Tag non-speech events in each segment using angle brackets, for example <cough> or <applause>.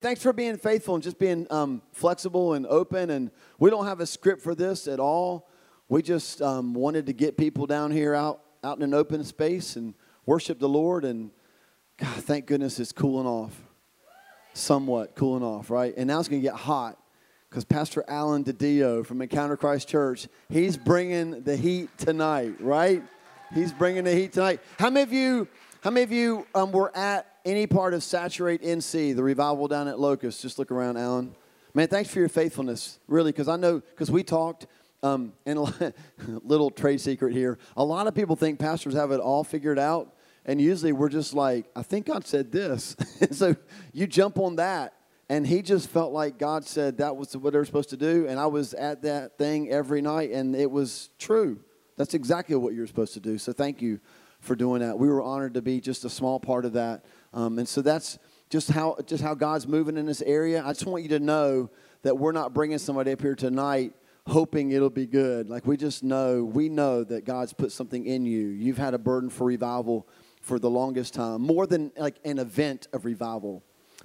Thanks for being faithful and just being um, flexible and open. And we don't have a script for this at all. We just um, wanted to get people down here out, out in an open space and worship the Lord. And God, thank goodness it's cooling off, somewhat cooling off, right? And now it's going to get hot because Pastor Alan DiDio from Encounter Christ Church, he's bringing the heat tonight, right? He's bringing the heat tonight. How many of you, how many of you um, were at any part of Saturate NC, the revival down at Locust, just look around, Alan. Man, thanks for your faithfulness, really, because I know, because we talked, um, and a <laughs> little trade secret here. A lot of people think pastors have it all figured out, and usually we're just like, I think God said this. <laughs> so you jump on that, and he just felt like God said that was what they were supposed to do, and I was at that thing every night, and it was true. That's exactly what you're supposed to do. So thank you for doing that. We were honored to be just a small part of that. Um, and so that's just how just how God's moving in this area. I just want you to know that we're not bringing somebody up here tonight hoping it'll be good. Like we just know, we know that God's put something in you. You've had a burden for revival for the longest time, more than like an event of revival,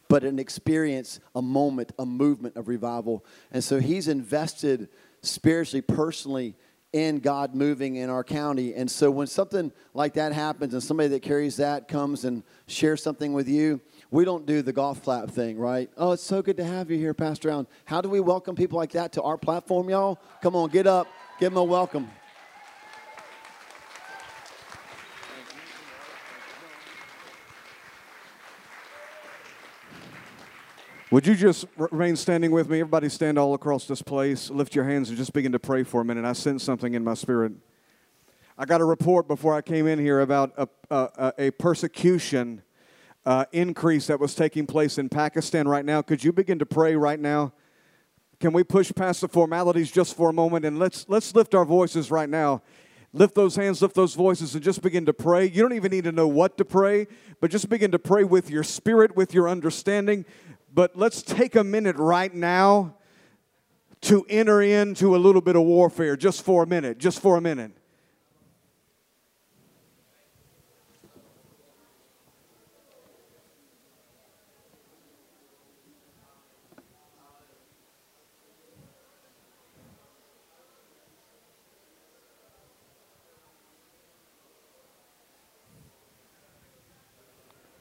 but an experience, a moment, a movement of revival. And so He's invested spiritually, personally in God moving in our county. And so when something like that happens and somebody that carries that comes and shares something with you, we don't do the golf clap thing, right? Oh, it's so good to have you here, Pastor Alan. How do we welcome people like that to our platform, y'all? Come on, get up, give them a welcome. Would you just remain standing with me? Everybody stand all across this place. Lift your hands and just begin to pray for a minute. I sense something in my spirit. I got a report before I came in here about a, a, a persecution uh, increase that was taking place in Pakistan right now. Could you begin to pray right now? Can we push past the formalities just for a moment and let's, let's lift our voices right now lift those hands, lift those voices, and just begin to pray. You don't even need to know what to pray, but just begin to pray with your spirit, with your understanding. But let's take a minute right now to enter into a little bit of warfare just for a minute, just for a minute.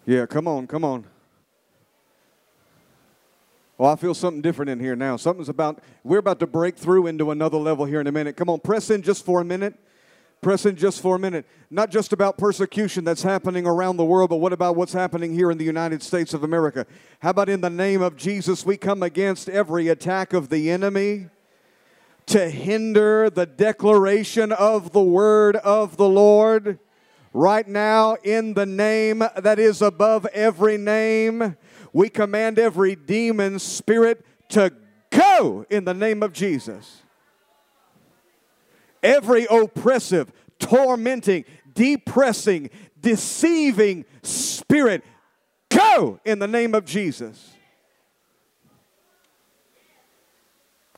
Yeah, come on, come on. Well, I feel something different in here now. Something's about, we're about to break through into another level here in a minute. Come on, press in just for a minute. Press in just for a minute. Not just about persecution that's happening around the world, but what about what's happening here in the United States of America? How about in the name of Jesus, we come against every attack of the enemy to hinder the declaration of the word of the Lord? Right now, in the name that is above every name, we command every demon spirit to go in the name of Jesus. Every oppressive, tormenting, depressing, deceiving spirit, go in the name of Jesus.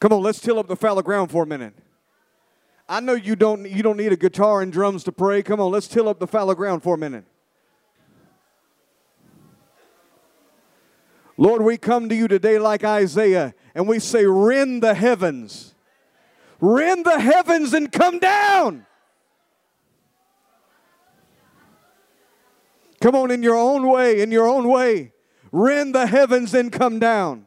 Come on, let's till up the fallow ground for a minute. I know you don't, you don't need a guitar and drums to pray. Come on, let's till up the fallow ground for a minute. Lord, we come to you today like Isaiah and we say, Rend the heavens. Rend the heavens and come down. Come on, in your own way, in your own way. Rend the heavens and come down.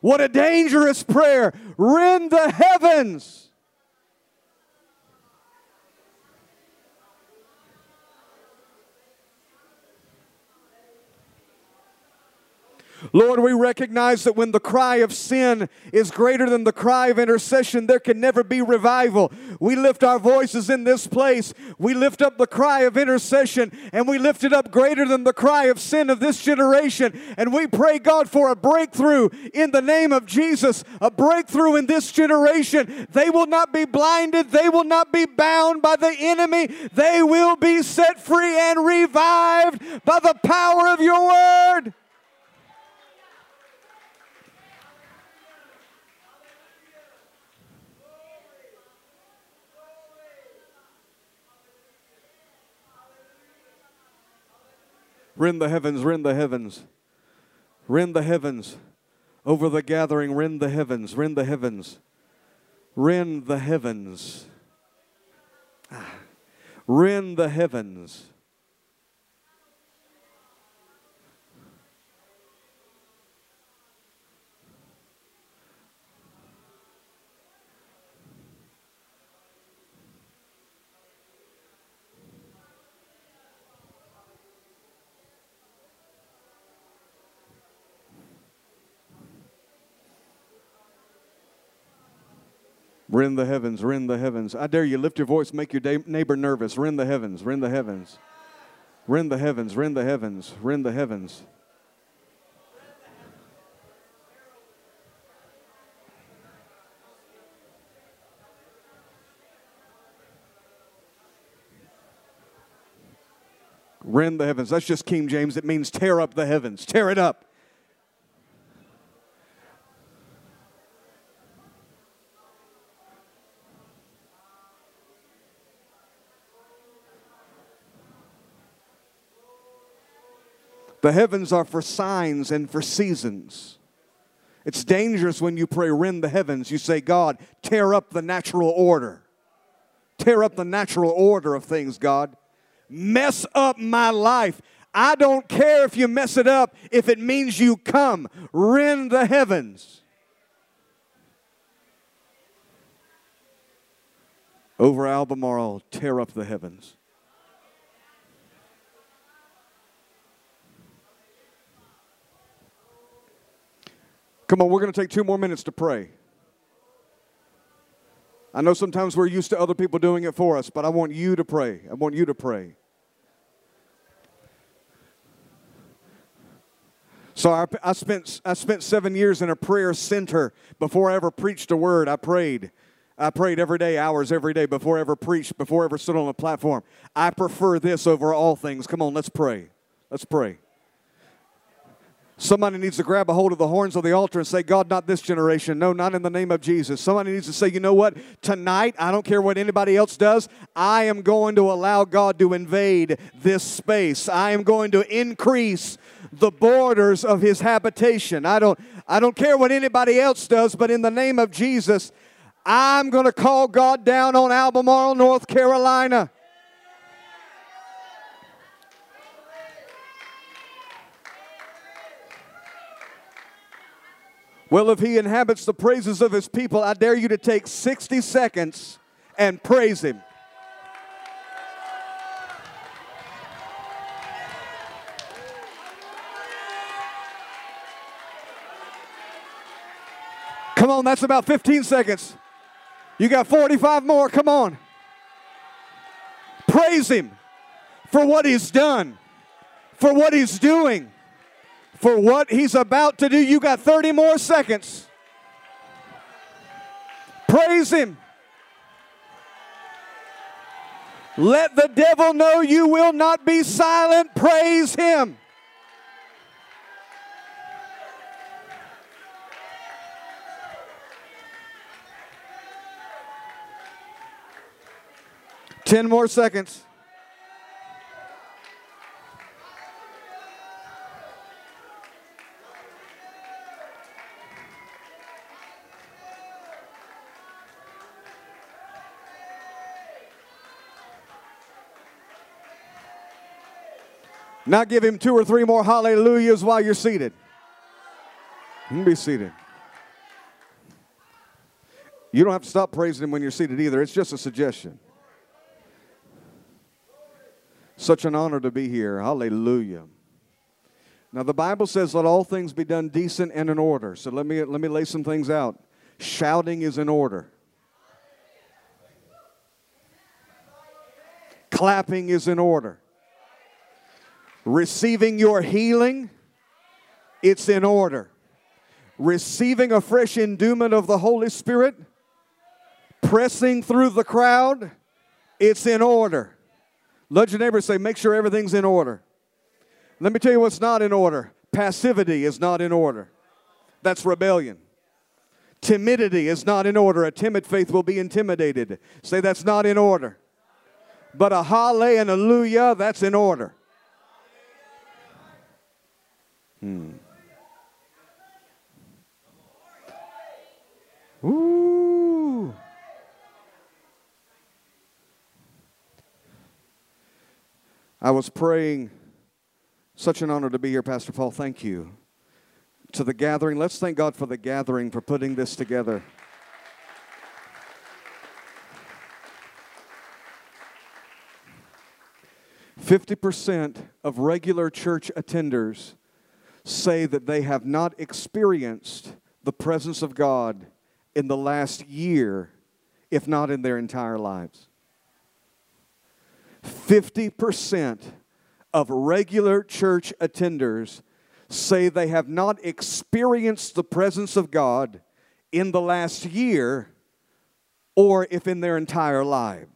What a dangerous prayer. Rend the heavens. Lord, we recognize that when the cry of sin is greater than the cry of intercession, there can never be revival. We lift our voices in this place. We lift up the cry of intercession and we lift it up greater than the cry of sin of this generation. And we pray, God, for a breakthrough in the name of Jesus, a breakthrough in this generation. They will not be blinded, they will not be bound by the enemy, they will be set free and revived by the power of your word. Rend the heavens, rend the heavens, rend the heavens. over the gathering. Rend the heavens, rend the heavens, rend the heavens, ah. rend the heavens. Rend the heavens, rend the heavens. I dare you, lift your voice, make your neighbor nervous. Rend the heavens, rend the heavens. Rend the heavens, rend the heavens, rend the heavens. Rend the heavens. That's just King James. It means tear up the heavens. Tear it up. The heavens are for signs and for seasons. It's dangerous when you pray, rend the heavens. You say, God, tear up the natural order. Tear up the natural order of things, God. Mess up my life. I don't care if you mess it up, if it means you come. Rend the heavens. Over Albemarle, tear up the heavens. Come on, we're going to take two more minutes to pray. I know sometimes we're used to other people doing it for us, but I want you to pray. I want you to pray. So I, I, spent, I spent seven years in a prayer center before I ever preached a word. I prayed. I prayed every day, hours every day, before I ever preached, before I ever stood on a platform. I prefer this over all things. Come on, let's pray. Let's pray. Somebody needs to grab a hold of the horns of the altar and say, God, not this generation. No, not in the name of Jesus. Somebody needs to say, you know what? Tonight, I don't care what anybody else does, I am going to allow God to invade this space. I am going to increase the borders of his habitation. I don't, I don't care what anybody else does, but in the name of Jesus, I'm going to call God down on Albemarle, North Carolina. Well, if he inhabits the praises of his people, I dare you to take 60 seconds and praise him. Come on, that's about 15 seconds. You got 45 more. Come on. Praise him for what he's done, for what he's doing for what he's about to do. You got 30 more seconds. Praise him. Let the devil know you will not be silent. Praise him. Ten more seconds. Now give him two or three more hallelujahs while you're seated. Be seated. You don't have to stop praising him when you're seated either. It's just a suggestion. Such an honor to be here. Hallelujah. Now the Bible says let all things be done decent and in order. So let me let me lay some things out. Shouting is in order. Clapping is in order receiving your healing, it's in order. Receiving a fresh endowment of the Holy Spirit, pressing through the crowd, it's in order. Let your neighbor say, make sure everything's in order. Let me tell you what's not in order. Passivity is not in order. That's rebellion. Timidity is not in order. A timid faith will be intimidated. Say that's not in order. But a hallelujah, that's in order. Hmm. Ooh. I was praying. Such an honor to be here, Pastor Paul. Thank you. To the gathering. Let's thank God for the gathering, for putting this together. Fifty percent of regular church attenders say that they have not experienced the presence of God in the last year, if not in their entire lives. 50% of regular church attenders say they have not experienced the presence of God in the last year or if in their entire lives.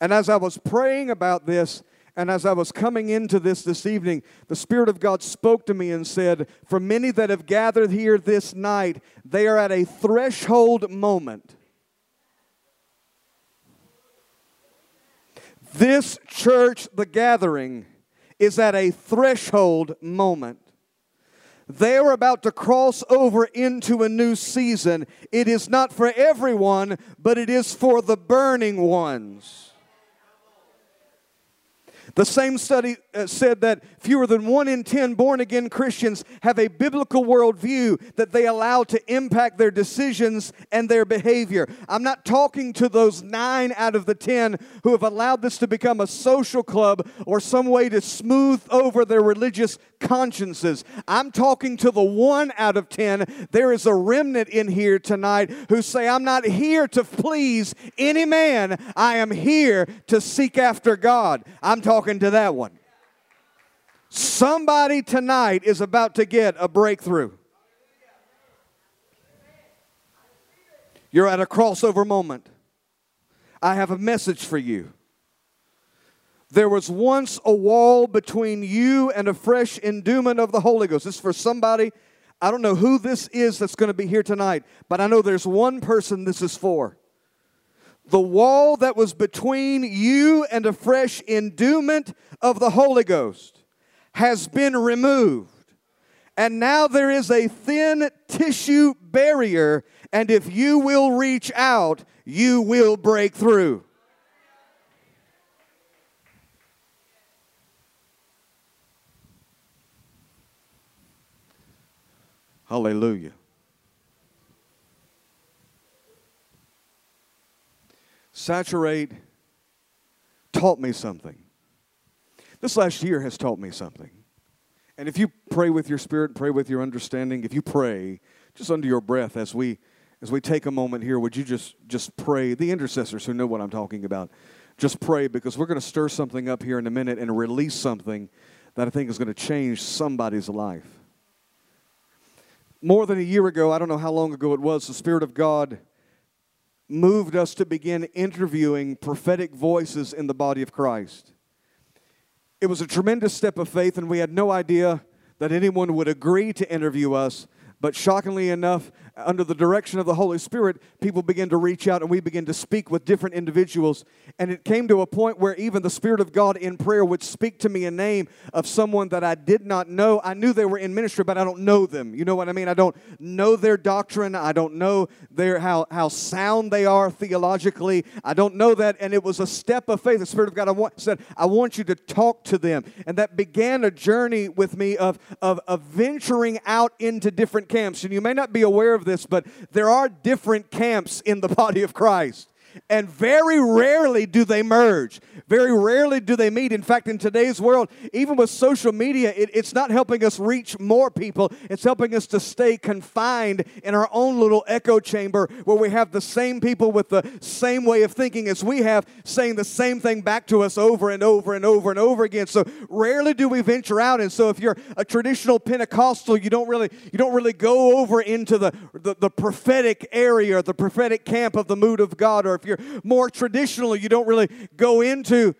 And as I was praying about this, and as I was coming into this this evening, the Spirit of God spoke to me and said, For many that have gathered here this night, they are at a threshold moment. This church, the gathering, is at a threshold moment. They are about to cross over into a new season. It is not for everyone, but it is for the burning ones. The same study uh, said that fewer than one in 10 born again Christians have a biblical worldview that they allow to impact their decisions and their behavior. I'm not talking to those nine out of the 10 who have allowed this to become a social club or some way to smooth over their religious consciences. I'm talking to the one out of 10. There is a remnant in here tonight who say, I'm not here to please any man, I am here to seek after God. I'm talking to that one. Somebody tonight is about to get a breakthrough. You're at a crossover moment. I have a message for you. There was once a wall between you and a fresh endowment of the Holy Ghost. This is for somebody. I don't know who this is that's going to be here tonight, but I know there's one person this is for. The wall that was between you and a fresh endowment of the Holy Ghost has been removed. And now there is a thin tissue barrier, and if you will reach out, you will break through. Hallelujah. Saturate taught me something. This last year has taught me something. And if you pray with your spirit, pray with your understanding, if you pray just under your breath as we as we take a moment here, would you just just pray? The intercessors who know what I'm talking about, just pray because we're going to stir something up here in a minute and release something that I think is going to change somebody's life more than a year ago, I don't know how long ago it was, the Spirit of God moved us to begin interviewing prophetic voices in the body of Christ. It was a tremendous step of faith, and we had no idea that anyone would agree to interview us. But shockingly enough, under the direction of the Holy Spirit, people began to reach out and we began to speak with different individuals. And it came to a point where even the Spirit of God in prayer would speak to me a name of someone that I did not know. I knew they were in ministry, but I don't know them. You know what I mean? I don't know their doctrine. I don't know their how, how sound they are theologically. I don't know that. And it was a step of faith. The Spirit of God I want, said, I want you to talk to them. And that began a journey with me of, of, of venturing out into different camps. And you may not be aware of this, but there are different camps in the body of Christ. And very rarely do they merge. Very rarely do they meet. In fact, in today's world, even with social media, it, it's not helping us reach more people. It's helping us to stay confined in our own little echo chamber where we have the same people with the same way of thinking as we have, saying the same thing back to us over and over and over and over again. So rarely do we venture out. And so if you're a traditional Pentecostal, you don't really you don't really go over into the, the, the prophetic area, the prophetic camp of the mood of God, or if you're more traditional, you don't really go into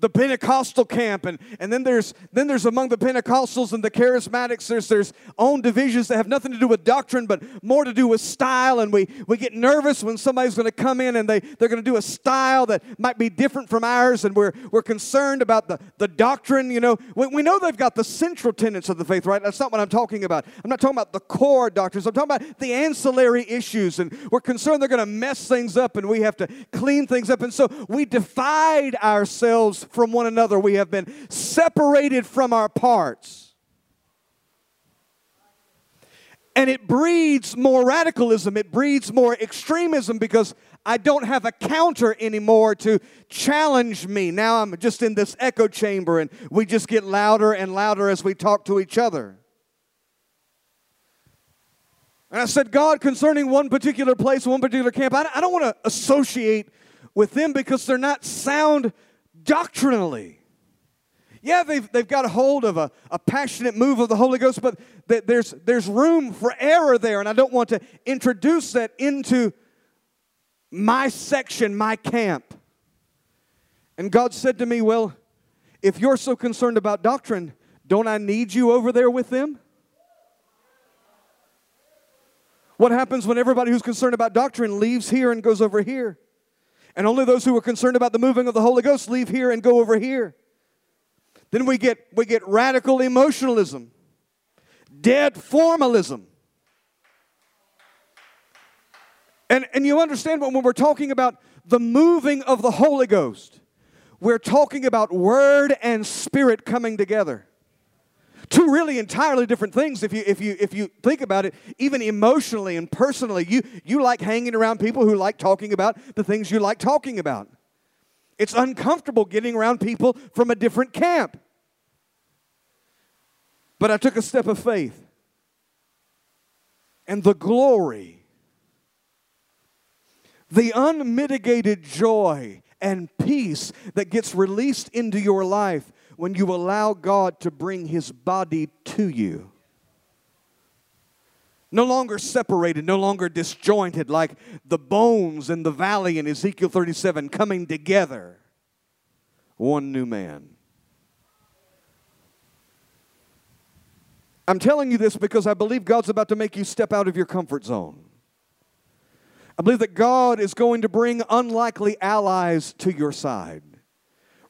the Pentecostal camp, and, and then there's then there's among the Pentecostals and the charismatics, there's there's own divisions that have nothing to do with doctrine, but more to do with style. And we, we get nervous when somebody's going to come in and they, they're going to do a style that might be different from ours, and we're we're concerned about the, the doctrine. You know, we, we know they've got the central tenets of the faith, right? That's not what I'm talking about. I'm not talking about the core doctrines, I'm talking about the ancillary issues, and we're concerned they're going to mess things up and we have to clean things up. And so we divide ourselves from one another. We have been separated from our parts. And it breeds more radicalism, it breeds more extremism because I don't have a counter anymore to challenge me. Now I'm just in this echo chamber and we just get louder and louder as we talk to each other. And I said, God, concerning one particular place, one particular camp, I, don't want to associate with them because they're not sound doctrinally. Yeah, they've, they've got a hold of a, a passionate move of the Holy Ghost, but th- there's, there's room for error there, and I don't want to introduce that into my section, my camp. And God said to me, Well, if you're so concerned about doctrine, don't I need you over there with them? What happens when everybody who's concerned about doctrine leaves here and goes over here? And only those who are concerned about the moving of the Holy Ghost leave here and go over here. Then we get, we get radical emotionalism, dead formalism. And, and you understand when we're talking about the moving of the Holy Ghost, we're talking about word and spirit coming together. Two really entirely different things if you if you if you think about it, even emotionally and personally. You you like hanging around people who like talking about the things you like talking about. It's uncomfortable getting around people from a different camp. But I took a step of faith. And the glory, the unmitigated joy and peace that gets released into your life when you allow God to bring His body to you. No longer separated, no longer disjointed, like the bones in the valley in Ezekiel 37 coming together. One new man. I'm telling you this because I believe God's about to make you step out of your comfort zone. I believe that God is going to bring unlikely allies to your side.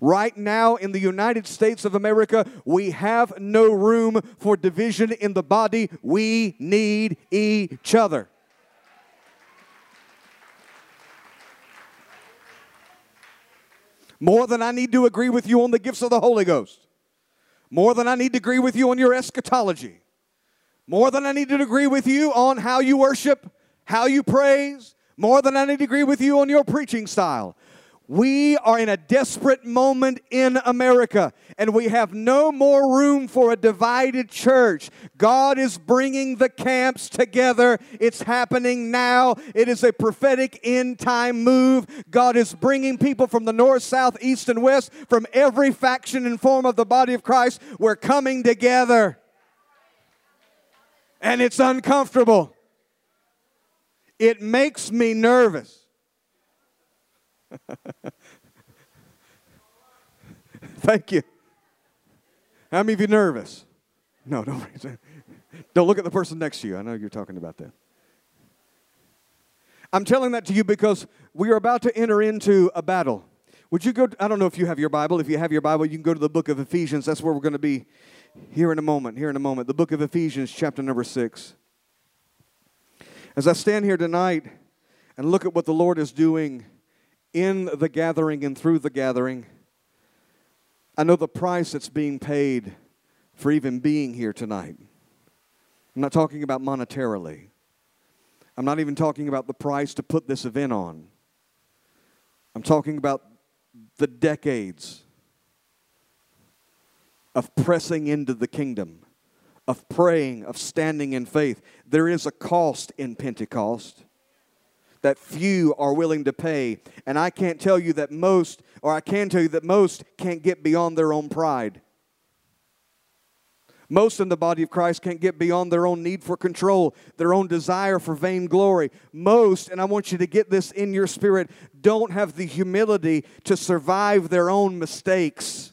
Right now in the United States of America, we have no room for division in the body. We need each other. More than I need to agree with you on the gifts of the Holy Ghost. More than I need to agree with you on your eschatology. More than I need to agree with you on how you worship, how you praise. More than I need to agree with you on your preaching style. We are in a desperate moment in America, and we have no more room for a divided church. God is bringing the camps together. It's happening now. It is a prophetic end time move. God is bringing people from the north, south, east, and west, from every faction and form of the body of Christ. We're coming together, and it's uncomfortable. It makes me nervous. <laughs> Thank you. How many of you nervous? No, <laughs> don't. Don't look at the person next to you. I know you're talking about that. I'm telling that to you because we are about to enter into a battle. Would you go? To, I don't know if you have your Bible. If you have your Bible, you can go to the book of Ephesians. That's where we're going to be here in a moment. Here in a moment. The book of Ephesians, chapter number six. As I stand here tonight and look at what the Lord is doing in the gathering and through the gathering. I know the price that's being paid for even being here tonight. I'm not talking about monetarily. I'm not even talking about the price to put this event on. I'm talking about the decades of pressing into the kingdom, of praying, of standing in faith. There is a cost in Pentecost that few are willing to pay. And I can't tell you that most, or I can tell you that most can't get beyond their own pride. Most in the body of Christ can't get beyond their own need for control, their own desire for vainglory. Most, and I want you to get this in your spirit, don't have the humility to survive their own mistakes.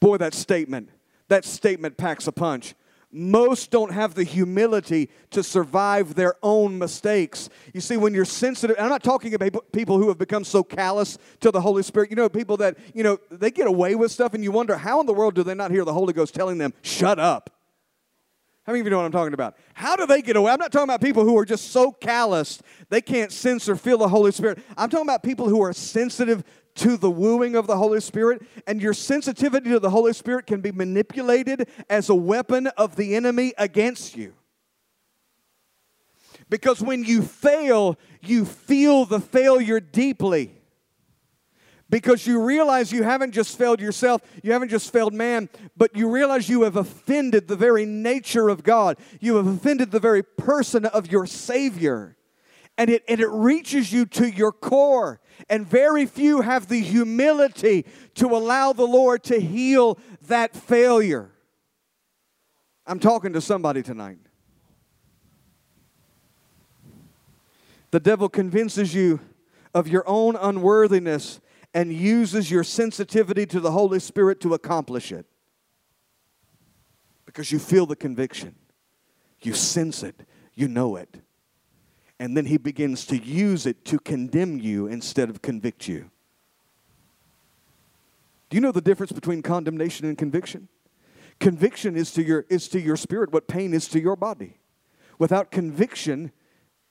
Boy, that statement, that statement packs a punch most don't have the humility to survive their own mistakes. You see, when you're sensitive, I'm not talking about people who have become so callous to the Holy Spirit. You know, people that, you know, they get away with stuff and you wonder how in the world do they not hear the Holy Ghost telling them, shut up? How many of you know what I'm talking about? How do they get away? I'm not talking about people who are just so calloused they can't sense or feel the Holy Spirit. I'm talking about people who are sensitive to the wooing of the Holy Spirit, and your sensitivity to the Holy Spirit can be manipulated as a weapon of the enemy against you. Because when you fail, you feel the failure deeply. Because you realize you haven't just failed yourself, you haven't just failed man, but you realize you have offended the very nature of God. You have offended the very person of your Savior. And it, and it reaches you to your core and very few have the humility to allow the Lord to heal that failure. I'm talking to somebody tonight. The devil convinces you of your own unworthiness and uses your sensitivity to the Holy Spirit to accomplish it. Because you feel the conviction, you sense it, you know it and then he begins to use it to condemn you instead of convict you. Do you know the difference between condemnation and conviction? Conviction is to your, is to your spirit what pain is to your body. Without conviction,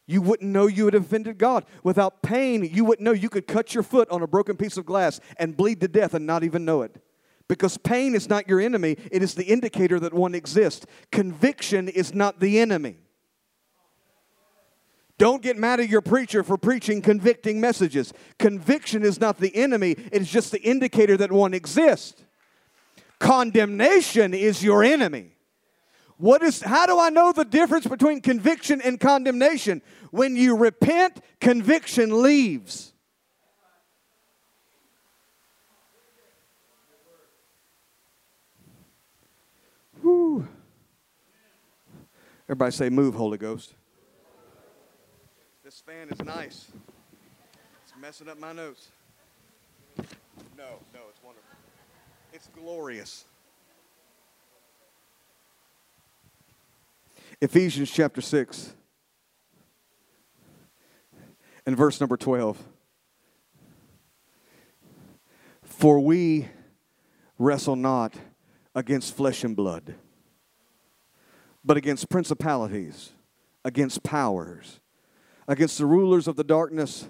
you wouldn't know you had offended God. Without pain, you wouldn't know you could cut your foot on a broken piece of glass and bleed to death and not even know it. Because pain is not your enemy, it is the indicator that one exists. Conviction is not the enemy. Don't get mad at your preacher for preaching convicting messages. Conviction is not the enemy, it's just the indicator that one exists. Condemnation is your enemy. What is how do I know the difference between conviction and condemnation? When you repent, conviction leaves. Whew. Everybody say, Move, Holy Ghost. Fan is nice. It's messing up my notes. No, no, it's wonderful. It's glorious. Ephesians chapter 6 and verse number 12. For we wrestle not against flesh and blood, but against principalities, against powers against the rulers of the darkness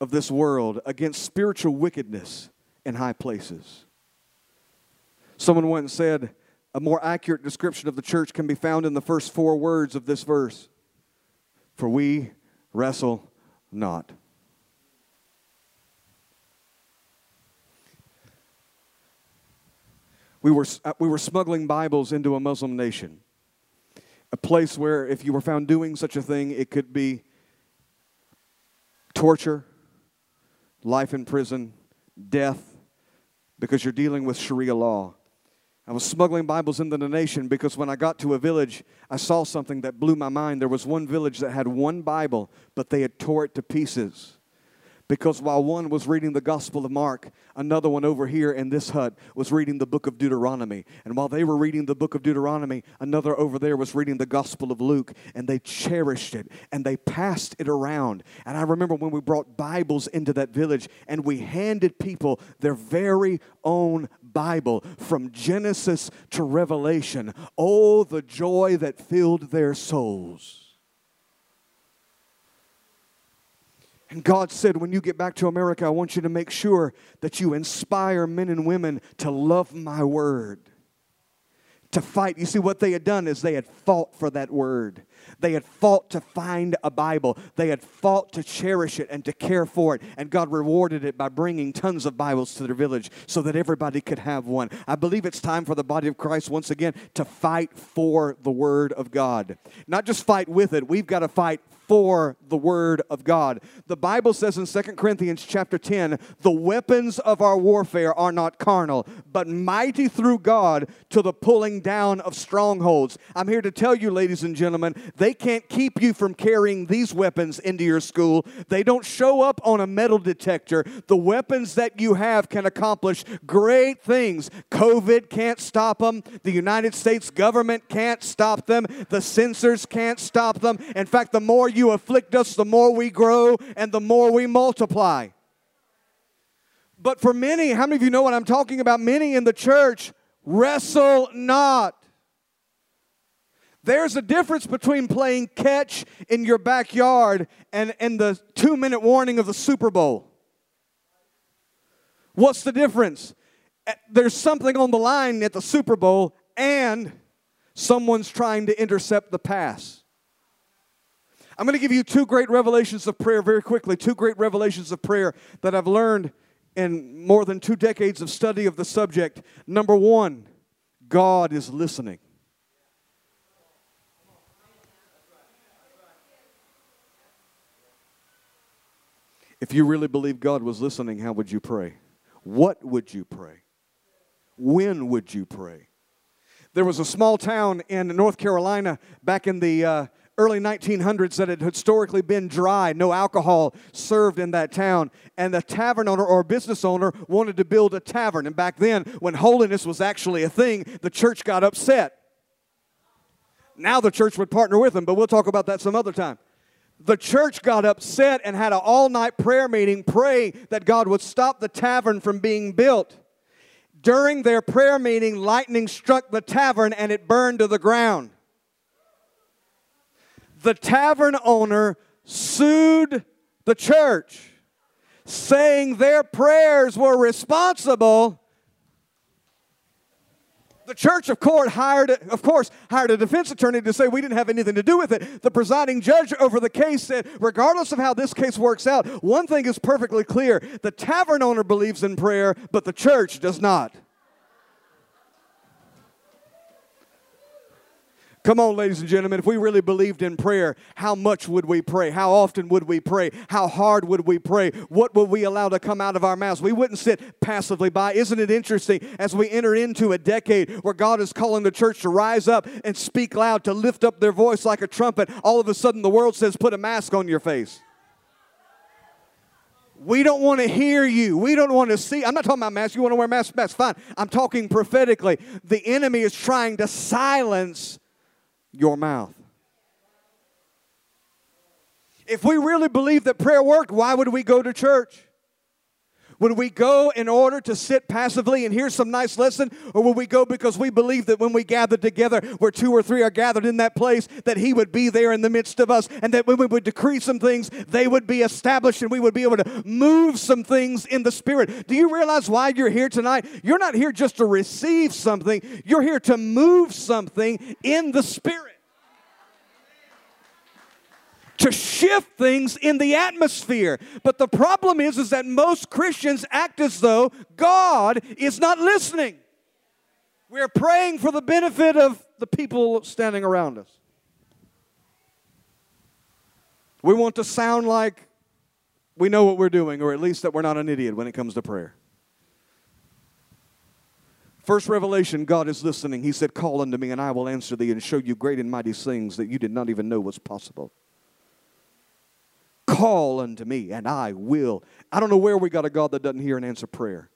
of this world, against spiritual wickedness in high places. Someone once said, a more accurate description of the church can be found in the first four words of this verse For we wrestle not. We were, uh, we were smuggling Bibles into a Muslim nation, a place where if you were found doing such a thing, it could be torture, life in prison, death, because you're dealing with Sharia law. I was smuggling Bibles into the nation because when I got to a village, I saw something that blew my mind. There was one village that had one Bible, but they had tore it to pieces because while one was reading the Gospel of Mark, another one over here in this hut was reading the book of Deuteronomy. And while they were reading the book of Deuteronomy, another over there was reading the Gospel of Luke. And they cherished it and they passed it around. And I remember when we brought Bibles into that village and we handed people their very own Bible from Genesis to Revelation. Oh, the joy that filled their souls. And God said, when you get back to America, I want you to make sure that you inspire men and women to love my word, to fight. You see, what they had done is they had fought for that word. They had fought to find a Bible. They had fought to cherish it and to care for it. And God rewarded it by bringing tons of Bibles to their village so that everybody could have one. I believe it's time for the body of Christ once again to fight for the Word of God. Not just fight with it, we've got to fight for the word of God. The Bible says in 2 Corinthians chapter 10, the weapons of our warfare are not carnal, but mighty through God to the pulling down of strongholds. I'm here to tell you, ladies and gentlemen, they can't keep you from carrying these weapons into your school. They don't show up on a metal detector. The weapons that you have can accomplish great things. COVID can't stop them. The United States government can't stop them. The censors can't stop them. In fact, the more you afflict us, the more we grow and the more we multiply. But for many, how many of you know what I'm talking about? Many in the church wrestle not. There's a difference between playing catch in your backyard and, and the two minute warning of the Super Bowl. What's the difference? Eh, there's something on the line at the Super Bowl, and someone's trying to intercept the pass. I'm going to give you two great revelations of prayer very quickly. Two great revelations of prayer that I've learned in more than two decades of study of the subject. Number one, God is listening. If you really believe God was listening, how would you pray? What would you pray? When would you pray? There was a small town in North Carolina back in the uh, early 1900s that had historically been dry, no alcohol served in that town. And the tavern owner or business owner wanted to build a tavern. And back then, when holiness was actually a thing, the church got upset. Now the church would partner with them, but we'll talk about that some other time. The church got upset and had an all night prayer meeting praying that God would stop the tavern from being built. During their prayer meeting, lightning struck the tavern and it burned to the ground the tavern owner sued the church, saying their prayers were responsible. The church, of course, hired, of course, hired a defense attorney to say we didn't have anything to do with it. The presiding judge over the case said, regardless of how this case works out, one thing is perfectly clear: the tavern owner believes in prayer, but the church does not. Come on, ladies and gentlemen, if we really believed in prayer, how much would we pray? How often would we pray? How hard would we pray? What would we allow to come out of our mouths? We wouldn't sit passively by. Isn't it interesting as we enter into a decade where God is calling the church to rise up and speak loud, to lift up their voice like a trumpet? All of a sudden, the world says, put a mask on your face. We don't want to hear you. We don't want to see. I'm not talking about masks. You want to wear masks? That's fine. I'm talking prophetically. The enemy is trying to silence your mouth. If we really believe that prayer worked, why would we go to church? Would we go in order to sit passively and hear some nice lesson? Or would we go because we believe that when we gather together, where two or three are gathered in that place, that He would be there in the midst of us, and that when we would decree some things, they would be established and we would be able to move some things in the Spirit? Do you realize why you're here tonight? You're not here just to receive something, you're here to move something in the Spirit to shift things in the atmosphere. But the problem is, is that most Christians act as though God is not listening. We're praying for the benefit of the people standing around us. We want to sound like we know what we're doing, or at least that we're not an idiot when it comes to prayer. First revelation, God is listening. He said, Call unto me, and I will answer thee and show you great and mighty things that you did not even know was possible. Call unto me, and I will. I don't know where we got a God that doesn't hear and answer prayer.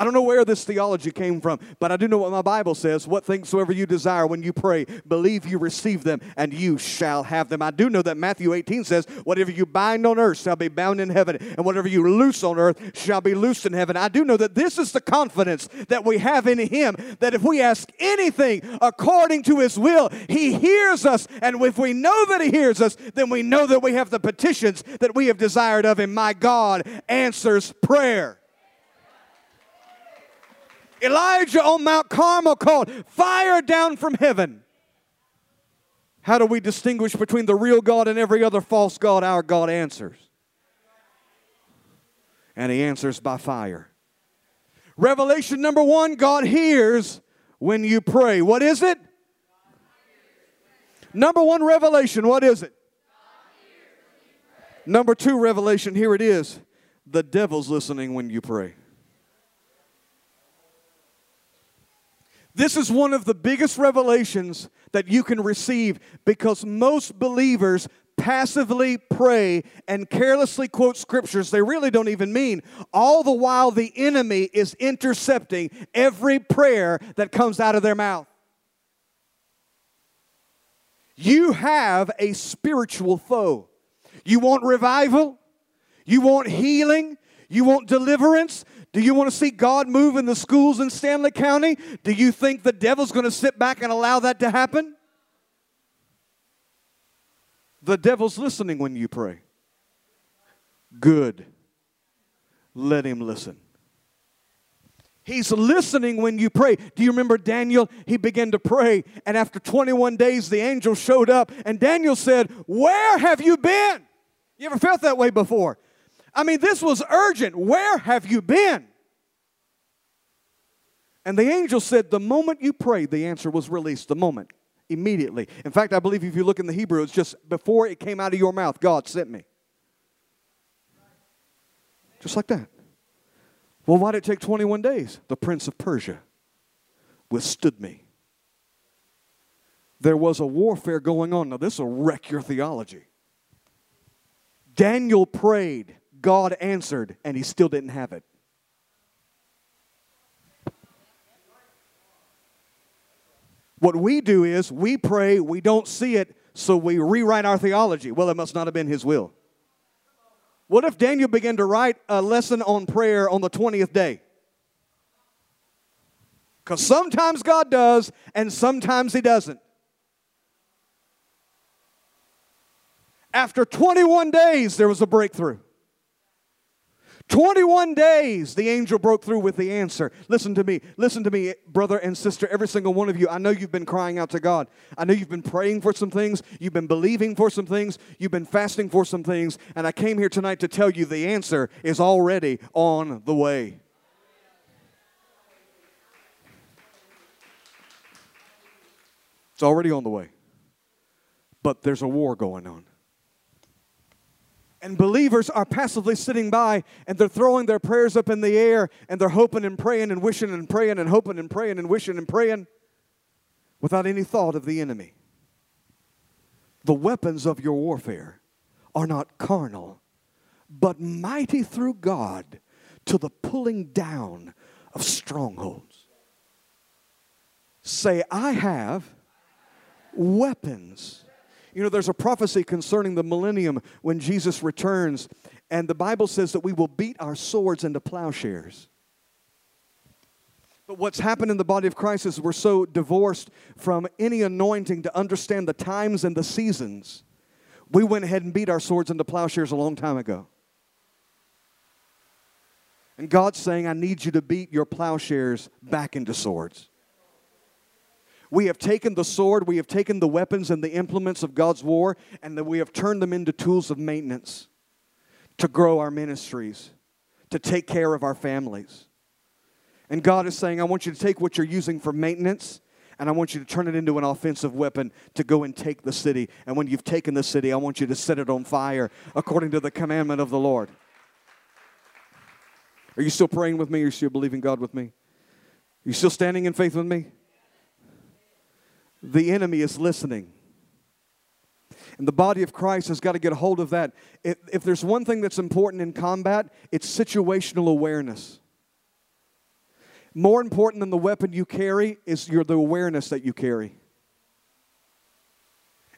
I don't know where this theology came from, but I do know what my Bible says. What things soever you desire when you pray, believe you receive them, and you shall have them. I do know that Matthew 18 says, Whatever you bind on earth shall be bound in heaven, and whatever you loose on earth shall be loosed in heaven. I do know that this is the confidence that we have in Him, that if we ask anything according to His will, He hears us. And if we know that He hears us, then we know that we have the petitions that we have desired of Him. My God answers prayer. Elijah on Mount Carmel called fire down from heaven. How do we distinguish between the real God and every other false God? Our God answers. And He answers by fire. Revelation number one God hears when you pray. What is it? Number one revelation, what is it? Number two revelation, here it is. The devil's listening when you pray. This is one of the biggest revelations that you can receive because most believers passively pray and carelessly quote scriptures they really don't even mean, all the while the enemy is intercepting every prayer that comes out of their mouth. You have a spiritual foe. You want revival? You want healing? You want deliverance? Do you want to see God move in the schools in Stanly County? Do you think the devil's going to sit back and allow that to happen? The devil's listening when you pray. Good. Let him listen. He's listening when you pray. Do you remember Daniel? He began to pray, and after 21 days, the angel showed up, and Daniel said, Where have you been? You ever felt that way before? I mean, this was urgent. Where have you been? And the angel said, The moment you prayed, the answer was released. The moment immediately. In fact, I believe if you look in the Hebrew, it's just before it came out of your mouth, God sent me. Just like that. Well, why did it take 21 days? The prince of Persia withstood me. There was a warfare going on. Now, this will wreck your theology. Daniel prayed, God answered, and he still didn't have it. What we do is we pray, we don't see it, so we rewrite our theology. Well, it must not have been his will. What if Daniel began to write a lesson on prayer on the 20th day? Because sometimes God does, and sometimes He doesn't. After 21 days, there was a breakthrough. 21 days, the angel broke through with the answer. Listen to me. Listen to me, brother and sister, every single one of you. I know you've been crying out to God. I know you've been praying for some things. You've been believing for some things. You've been fasting for some things. And I came here tonight to tell you the answer is already on the way. It's already on the way. But there's a war going on. And believers are passively sitting by and they're throwing their prayers up in the air and they're hoping and praying and wishing and praying and hoping and praying and wishing and praying without any thought of the enemy. The weapons of your warfare are not carnal, but mighty through God to the pulling down of strongholds. Say, I have weapons you know, there's a prophecy concerning the millennium when Jesus returns, and the Bible says that we will beat our swords into plowshares. But what's happened in the body of Christ is we're so divorced from any anointing to understand the times and the seasons. We went ahead and beat our swords into plowshares a long time ago. And God's saying, I need you to beat your plowshares back into swords. We have taken the sword, we have taken the weapons and the implements of God's war, and that we have turned them into tools of maintenance to grow our ministries, to take care of our families. And God is saying, I want you to take what you're using for maintenance and I want you to turn it into an offensive weapon to go and take the city. And when you've taken the city, I want you to set it on fire according to the commandment of the Lord. Are you still praying with me? Are you still believing God with me? Are you still standing in faith with me? The enemy is listening. And the body of Christ has got to get a hold of that. If, if, there's one thing that's important in combat, it's situational awareness. More important than the weapon you carry is your, the awareness that you carry.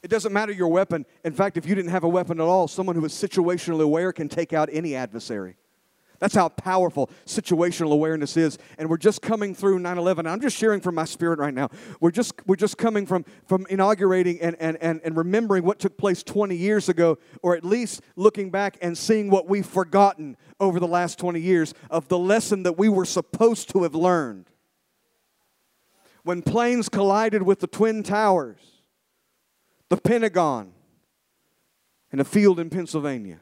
It doesn't matter your weapon. In fact, if you didn't have a weapon at all, someone who is situationally aware can take out any adversary. That's how powerful situational awareness is. And we're just coming through 9 11. I'm just sharing from my spirit right now. We're just, we're just coming from, from inaugurating and, and, and, and remembering what took place 20 years ago, or at least looking back and seeing what we've forgotten over the last 20 years of the lesson that we were supposed to have learned. when planes collided with the Twin Towers, the Pentagon, in a field in Pennsylvania.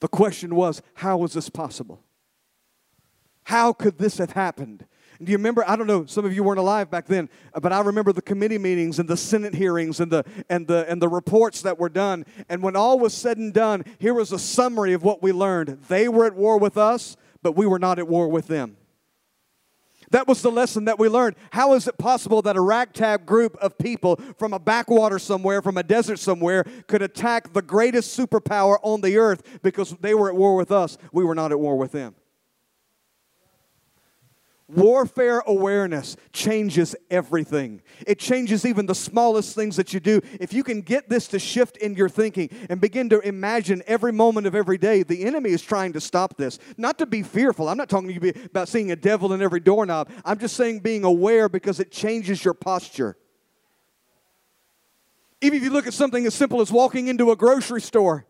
The question was, how was this possible? How could this have happened? do you remember? I don't know. Some of you weren't alive back then, but I remember the committee meetings and the Senate hearings and the and the and the reports that were done. And when all was said and done, here was a summary of what we learned. They were at war with us, but we were not at war with them. That was the lesson that we learned. How is it possible that a ragtag group of people from a backwater somewhere, from a desert somewhere, could attack the greatest superpower on the earth because they were at war with us? We were not at war with them. Warfare awareness changes everything. It changes even the smallest things that you do. If you can get this to shift in your thinking and begin to imagine every moment of every day, the enemy is trying to stop this. Not to be fearful. I'm not talking to you about seeing a devil in every doorknob. I'm just saying being aware because it changes your posture. Even if you look at something as simple as walking into a grocery store,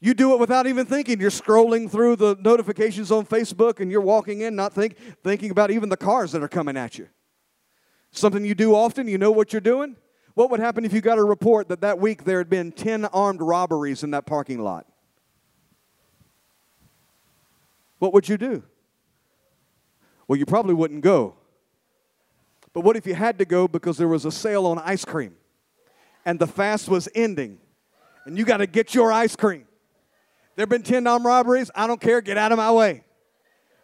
you do it without even thinking. You're scrolling through the notifications on Facebook and you're walking in, not think, thinking about even the cars that are coming at you. Something you do often, you know what you're doing. What would happen if you got a report that that week there had been 10 armed robberies in that parking lot? What would you do? Well, you probably wouldn't go. But what if you had to go because there was a sale on ice cream and the fast was ending and you got to get your ice cream? There have been 10 armed robberies. I don't care. Get out of my way.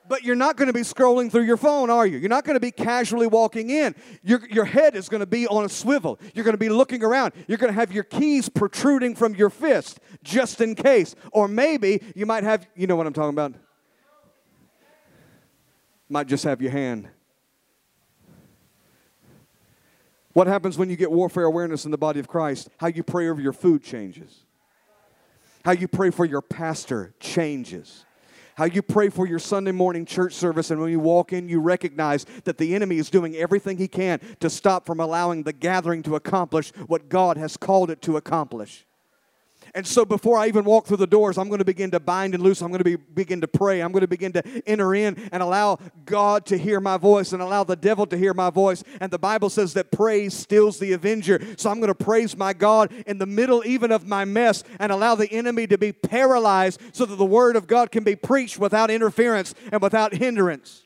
But you're not going to be scrolling through your phone, are you? You're not going to be casually walking in. Your, your head is going to be on a swivel. You're going to be looking around. You're going to have your keys protruding from your fist just in case. Or maybe you might have, you know what I'm talking about? Might just have your hand. What happens when you get warfare awareness in the body of Christ? How you pray over your food changes. How you pray for your pastor changes. How you pray for your Sunday morning church service, and when you walk in, you recognize that the enemy is doing everything he can to stop from allowing the gathering to accomplish what God has called it to accomplish. And so before I even walk through the doors, I'm going to begin to bind and loose. I'm going to be, begin to pray. I'm going to begin to enter in and allow God to hear my voice and allow the devil to hear my voice. And the Bible says that praise stills the avenger. So I'm going to praise my God in the middle even of my mess and allow the enemy to be paralyzed so that the word of God can be preached without interference and without hindrance.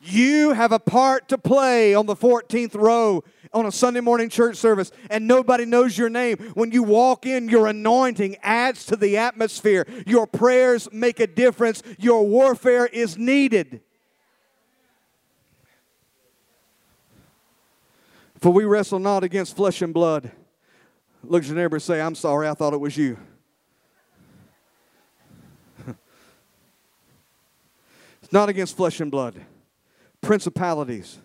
You have a part to play on the 14th row on a Sunday morning church service and nobody knows your name. When you walk in, your anointing adds to the atmosphere. Your prayers make a difference. Your warfare is needed. For we wrestle not against flesh and blood. Look at your neighbor and say, I'm sorry, I thought it was you. <laughs> it's not against flesh and blood principalities,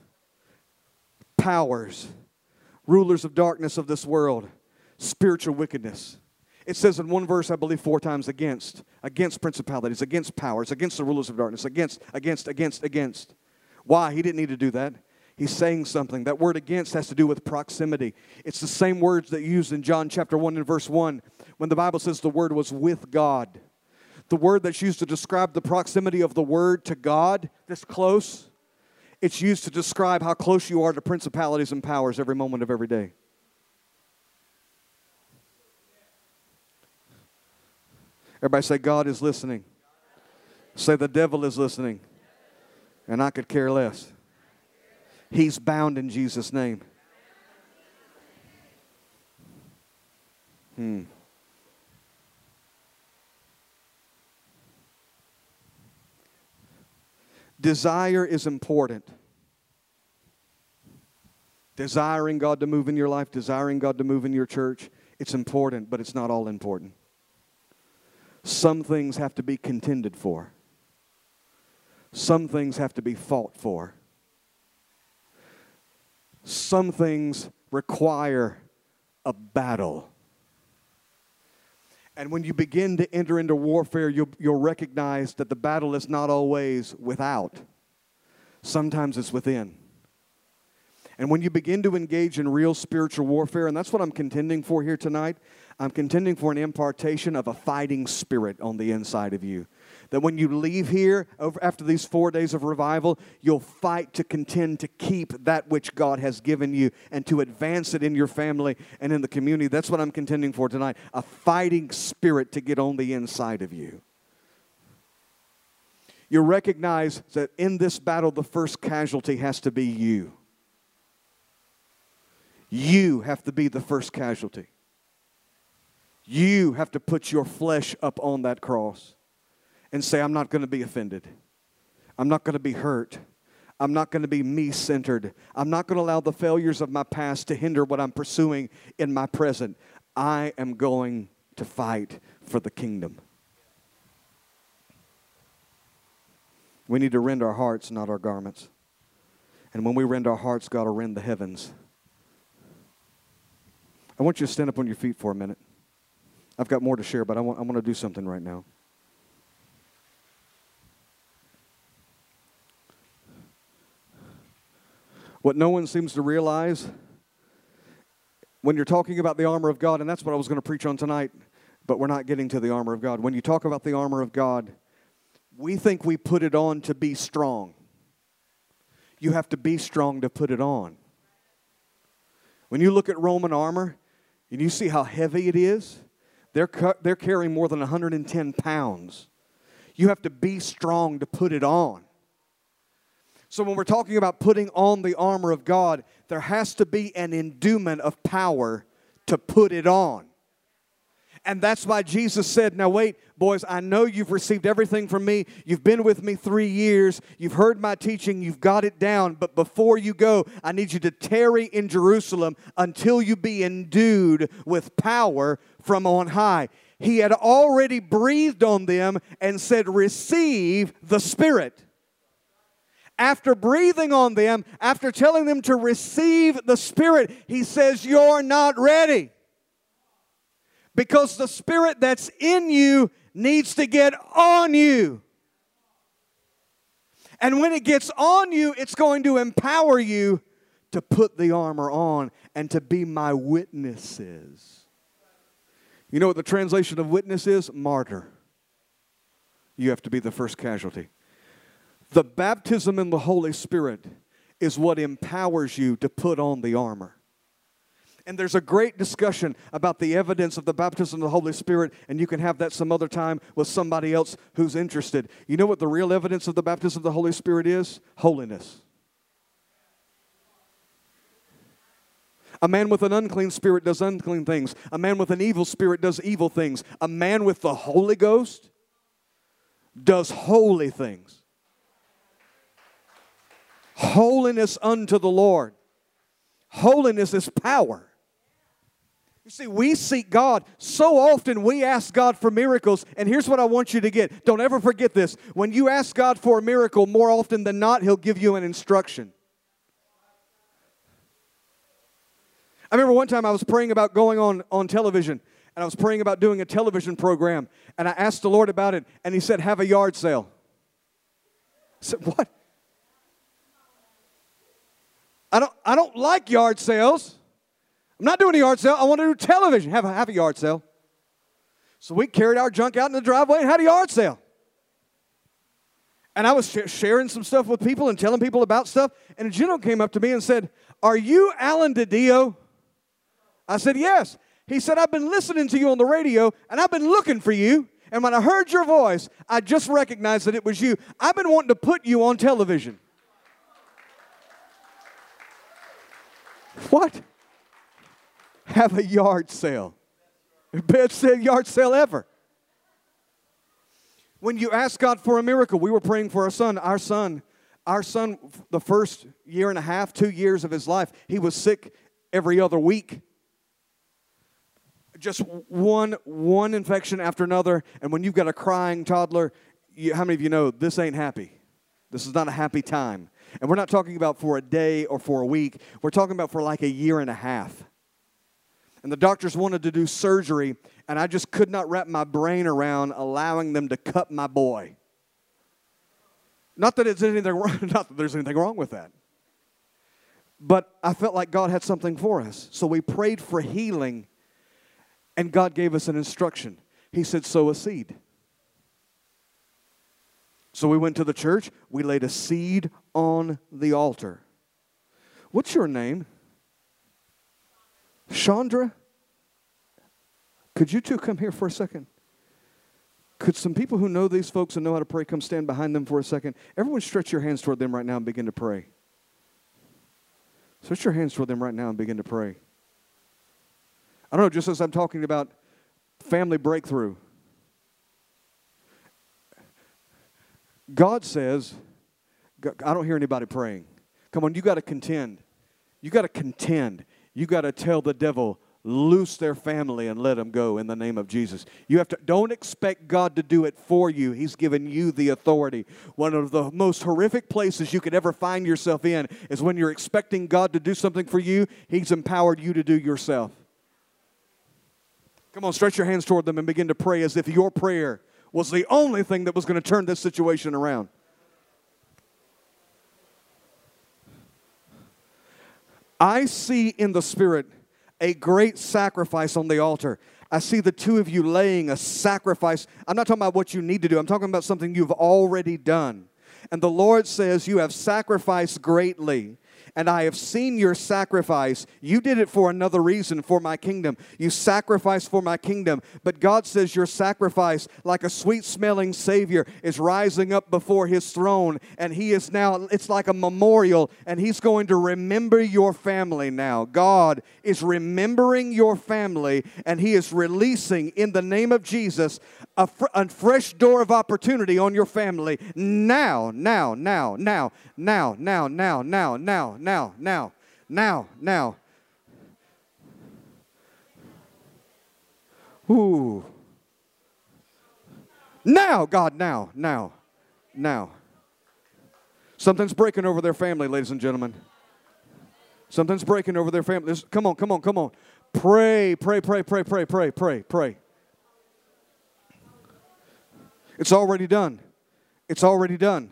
powers, rulers of darkness of this world, spiritual wickedness. It says in one verse, I believe four times against, against principalities, against powers, against the rulers of darkness, against, against, against, against. Why? He didn't need to do that. He's saying something. That word against has to do with proximity. It's the same words that used in John chapter 1 and verse 1 when the Bible says the word was with God. The word that's used to describe the proximity of the word to God, this close, it's used to describe how close you are to principalities and powers every moment of every day. Everybody say, God is listening. Say, the devil is listening. And I could care less. He's bound in Jesus' name. Hmm. Desire is important. Desiring God to move in your life, desiring God to move in your church, it's important, but it's not all important. Some things have to be contended for. Some things have to be fought for. Some things require a battle. And when you begin to enter into warfare, you'll, you'll recognize that the battle is not always without, sometimes it's within. And when you begin to engage in real spiritual warfare, and that's what I'm contending for here tonight, I'm contending for an impartation of a fighting spirit on the inside of you. That when you leave here over after these four days of revival, you'll fight to contend to keep that which God has given you and to advance it in your family and in the community. That's what I'm contending for tonight a fighting spirit to get on the inside of you. You recognize that in this battle, the first casualty has to be you. You have to be the first casualty. You have to put your flesh up on that cross and say, I'm not going to be offended. I'm not going to be hurt. I'm not going to be me centered. I'm not going to allow the failures of my past to hinder what I'm pursuing in my present. I am going to fight for the kingdom. We need to rend our hearts, not our garments. And when we rend our hearts, God will rend the heavens. I want you to stand up on your feet for a minute. I've got more to share, but I want, I want to do something right now. What no one seems to realize when you're talking about the armor of God, and that's what I was going to preach on tonight, but we're not getting to the armor of God. When you talk about the armor of God, we think we put it on to be strong. You have to be strong to put it on. When you look at Roman armor and you see how heavy it is, they're, cu- they're carrying more than 110 pounds. You have to be strong to put it on. So, when we're talking about putting on the armor of God, there has to be an endowment of power to put it on. And that's why Jesus said, Now, wait, boys, I know you've received everything from me. You've been with me three years. You've heard my teaching. You've got it down. But before you go, I need you to tarry in Jerusalem until you be endued with power from on high. He had already breathed on them and said, Receive the Spirit after breathing on them, after telling them to receive the Spirit, he says, You're not ready because the spirit that's in you needs to get on you. And when it gets on you, it's going to empower you to put the armor on and to be my witnesses. You know what the translation of witness is? Martyr. You have to be the first casualty. The baptism in the Holy Spirit is what empowers you to put on the armor. And there's a great discussion about the evidence of the baptism of the Holy Spirit, and you can have that some other time with somebody else who's interested. You know what the real evidence of the baptism of the Holy Spirit is? Holiness. A man with an unclean spirit does unclean things. A man with an evil spirit does evil things. A man with the Holy Ghost does holy things. Holiness unto the Lord. Holiness is power. You see, we seek God. So often we ask God for miracles. And here's what I want you to get. Don't ever forget this. When you ask God for a miracle, more often than not, He'll give you an instruction. I remember one time I was praying about going on, on television, and I was praying about doing a television program, and I asked the Lord about it, and He said, Have a yard sale. I said, What? I don't, I don't like yard sales. I'm not doing a yard sale. I want to do television. Have a, have a yard sale. So we carried our junk out in the driveway and had a yard sale. And I was sh- sharing some stuff with people and telling people about stuff. And a general came up to me and said, Are you Alan DiDio? I said, Yes. He said, I've been listening to you on the radio and I've been looking for you. And when I heard your voice, I just recognized that it was you. I've been wanting to put you on television. What? have a yard sale. Best yard sale ever. When you ask God for a miracle, we were praying for our son. Our son, our son, the first year and a half, two years of his life, he was sick every other week. Just one, one infection after another. And when you've got a crying toddler, you, how many of you know this ain't happy? This is not a happy time. And we're not talking about for a day or for a week. We're talking about for like a year and a half and the doctors wanted to do surgery, and I just could not wrap my brain around allowing them to cut my boy. Not that it's anything wrong, <laughs> not that there's anything wrong with that. But I felt like God had something for us. So we prayed for healing, and God gave us an instruction. He said, Sow a seed. So we went to the church, we laid a seed on the altar. What's your name? Chandra? Could you two come here for a second? Could some people who know these folks and know how to pray come stand behind them for a second? Everyone, stretch your hands toward them right now and begin to pray. Stretch your hands toward them right now and begin to pray. I don't know, just as I'm talking about family breakthrough, God says, I don't hear anybody praying. Come on, you got to contend. You got to contend. You got to tell the devil, loose their family and let them go in the name of Jesus. You have to don't expect God to do it for you. He's given you the authority. One of the most horrific places you could ever find yourself in is when you're expecting God to do something for you, he's empowered you to do yourself. Come on, stretch your hands toward them and begin to pray as if your prayer was the only thing that was going to turn this situation around. I see in the Spirit a great sacrifice on the altar. I see the two of you laying a sacrifice. I'm not talking about what you need to do, I'm talking about something you've already done. And the Lord says, You have sacrificed greatly and I have seen your sacrifice. You did it for another reason, for my kingdom. You sacrificed for my kingdom. But God says your sacrifice, like a sweet smelling Savior, is rising up before His throne. And He is now, it's like a memorial, and He's going to remember your family now. God is remembering your family, and He is releasing in the name of Jesus a, fr- a fresh door of opportunity on your family now, now, now, now, now, now, now, now, now, now, now, now, now. Ooh. Now, God, now, now, now. Something's breaking over their family, ladies and gentlemen. Something's breaking over their family. Come on, come on, come on. Pray, pray, pray, pray, pray, pray, pray, pray. It's already done. It's already done.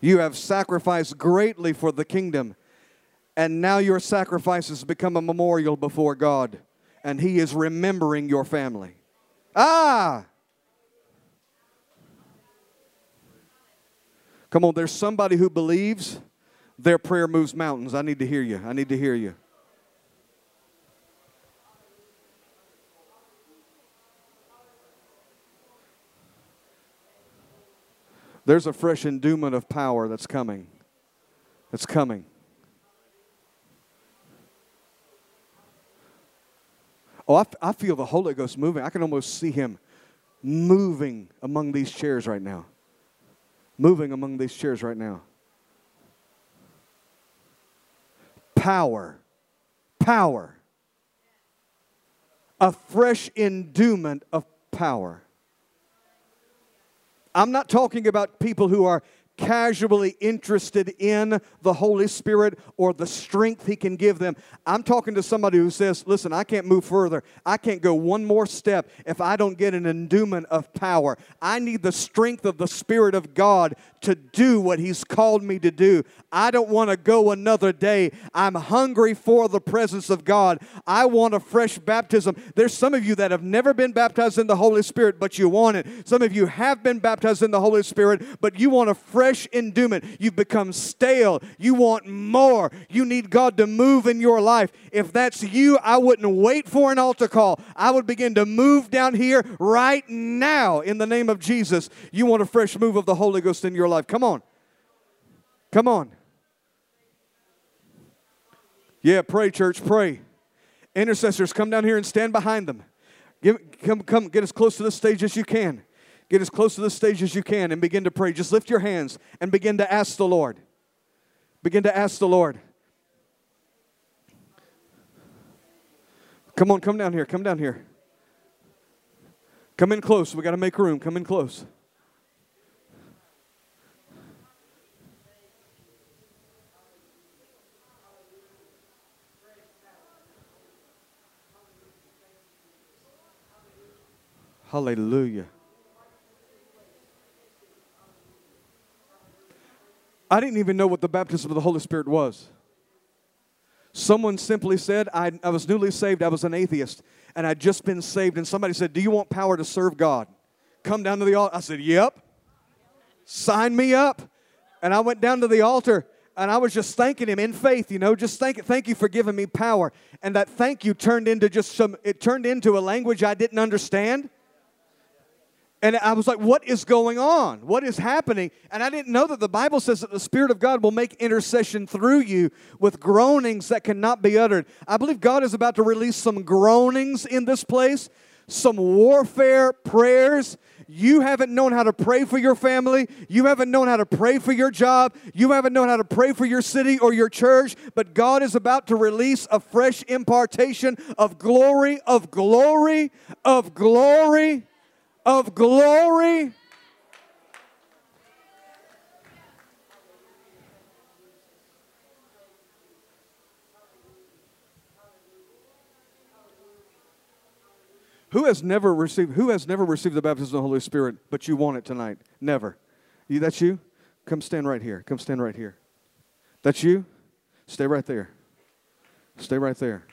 You have sacrificed greatly for the kingdom, and now your sacrifice has become a memorial before God, and He is remembering your family. Ah! Come on, there's somebody who believes their prayer moves mountains. I need to hear you. I need to hear you. There's a fresh endowment of power that's coming. That's coming. Oh, I, I feel the Holy Ghost moving. I can almost see him moving among these chairs right now. Moving among these chairs right now. Power. Power. A fresh endowment of power. I'm not talking about people who are casually interested in the Holy Spirit or the strength He can give them. I'm talking to somebody who says, Listen, I can't move further. I can't go one more step if I don't get an endowment of power. I need the strength of the Spirit of God to do what He's called me to do. I don't want to go another day. I'm hungry for the presence of God. I want a fresh baptism. There's some of you that have never been baptized in the Holy Spirit, but you want it. Some of you have been baptized in the Holy Spirit, but you want a fresh endowment. You've become stale. You want more. You need God to move in your life. If that's you, I wouldn't wait for an altar call. I would begin to move down here right now in the name of Jesus. You want a fresh move of the Holy Ghost in your life. Come on. Come on. Yeah, pray, church, pray. Intercessors, come down here and stand behind them. Give, come, come, get as close to the stage as you can. Get as close to the stage as you can and begin to pray. Just lift your hands and begin to ask the Lord. Begin to ask the Lord. Come on, come down here. Come down here. Come in close. We got to make room. Come in close. Hallelujah. I didn't even know what the baptism of the Holy Spirit was. Someone simply said, I, I was newly saved, I was an atheist, and I'd just been saved. And somebody said, Do you want power to serve God? come down to the altar. I said, Yep. Sign me up. And I went down to the altar and I was just thanking him in faith, you know, just thank, thank you for giving me power. And that thank you turned into just some, it turned into a language I didn't understand. And I was like, what is going on? What is happening? And I didn't know that the Bible says that the Spirit of God will make intercession through you with groanings that cannot be uttered. I believe God is about to release some groanings in this place, some warfare prayers. You haven't known how to pray for your family. You haven't known how to pray for your job. You haven't known how to pray for your city or your church. But God is about to release a fresh impartation of glory, of glory, of glory of glory. Who has never received who has never received the baptism of the Holy Spirit, but you want it tonight? Never. You that's you? Come stand right here. Come stand right here. That's you? Stay right there. Stay right there.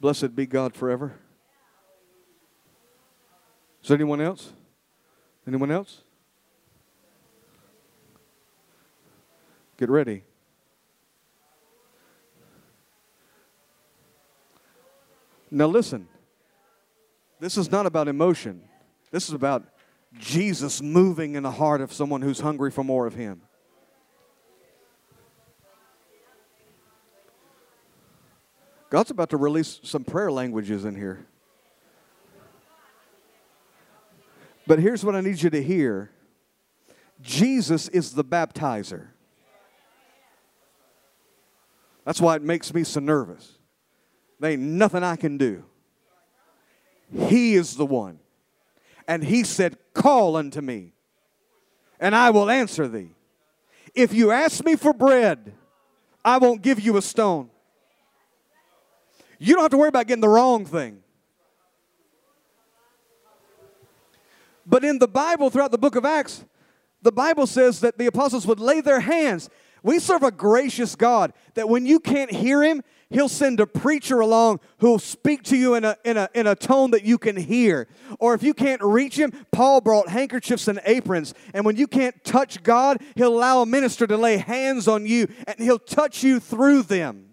Blessed be God forever. Is there anyone else? Anyone else? Get ready. Now, listen. This is not about emotion. This is about Jesus moving in the heart of someone who's hungry for more of Him. God's about to release some prayer languages in here. But here's what I need you to hear Jesus is the baptizer. That's why it makes me so nervous. There ain't nothing I can do. He is the one. And he said, Call unto me, and I will answer thee. If you ask me for bread, I won't give you a stone. You don't have to worry about getting the wrong thing. But in the Bible, throughout the book of Acts, the Bible says that the apostles would lay their hands. We serve a gracious God that when you can't hear him, he'll send a preacher along who'll speak to you in a, in, a, in a tone that you can hear. Or if you can't reach him, Paul brought handkerchiefs and aprons. And when you can't touch God, he'll allow a minister to lay hands on you and he'll touch you through them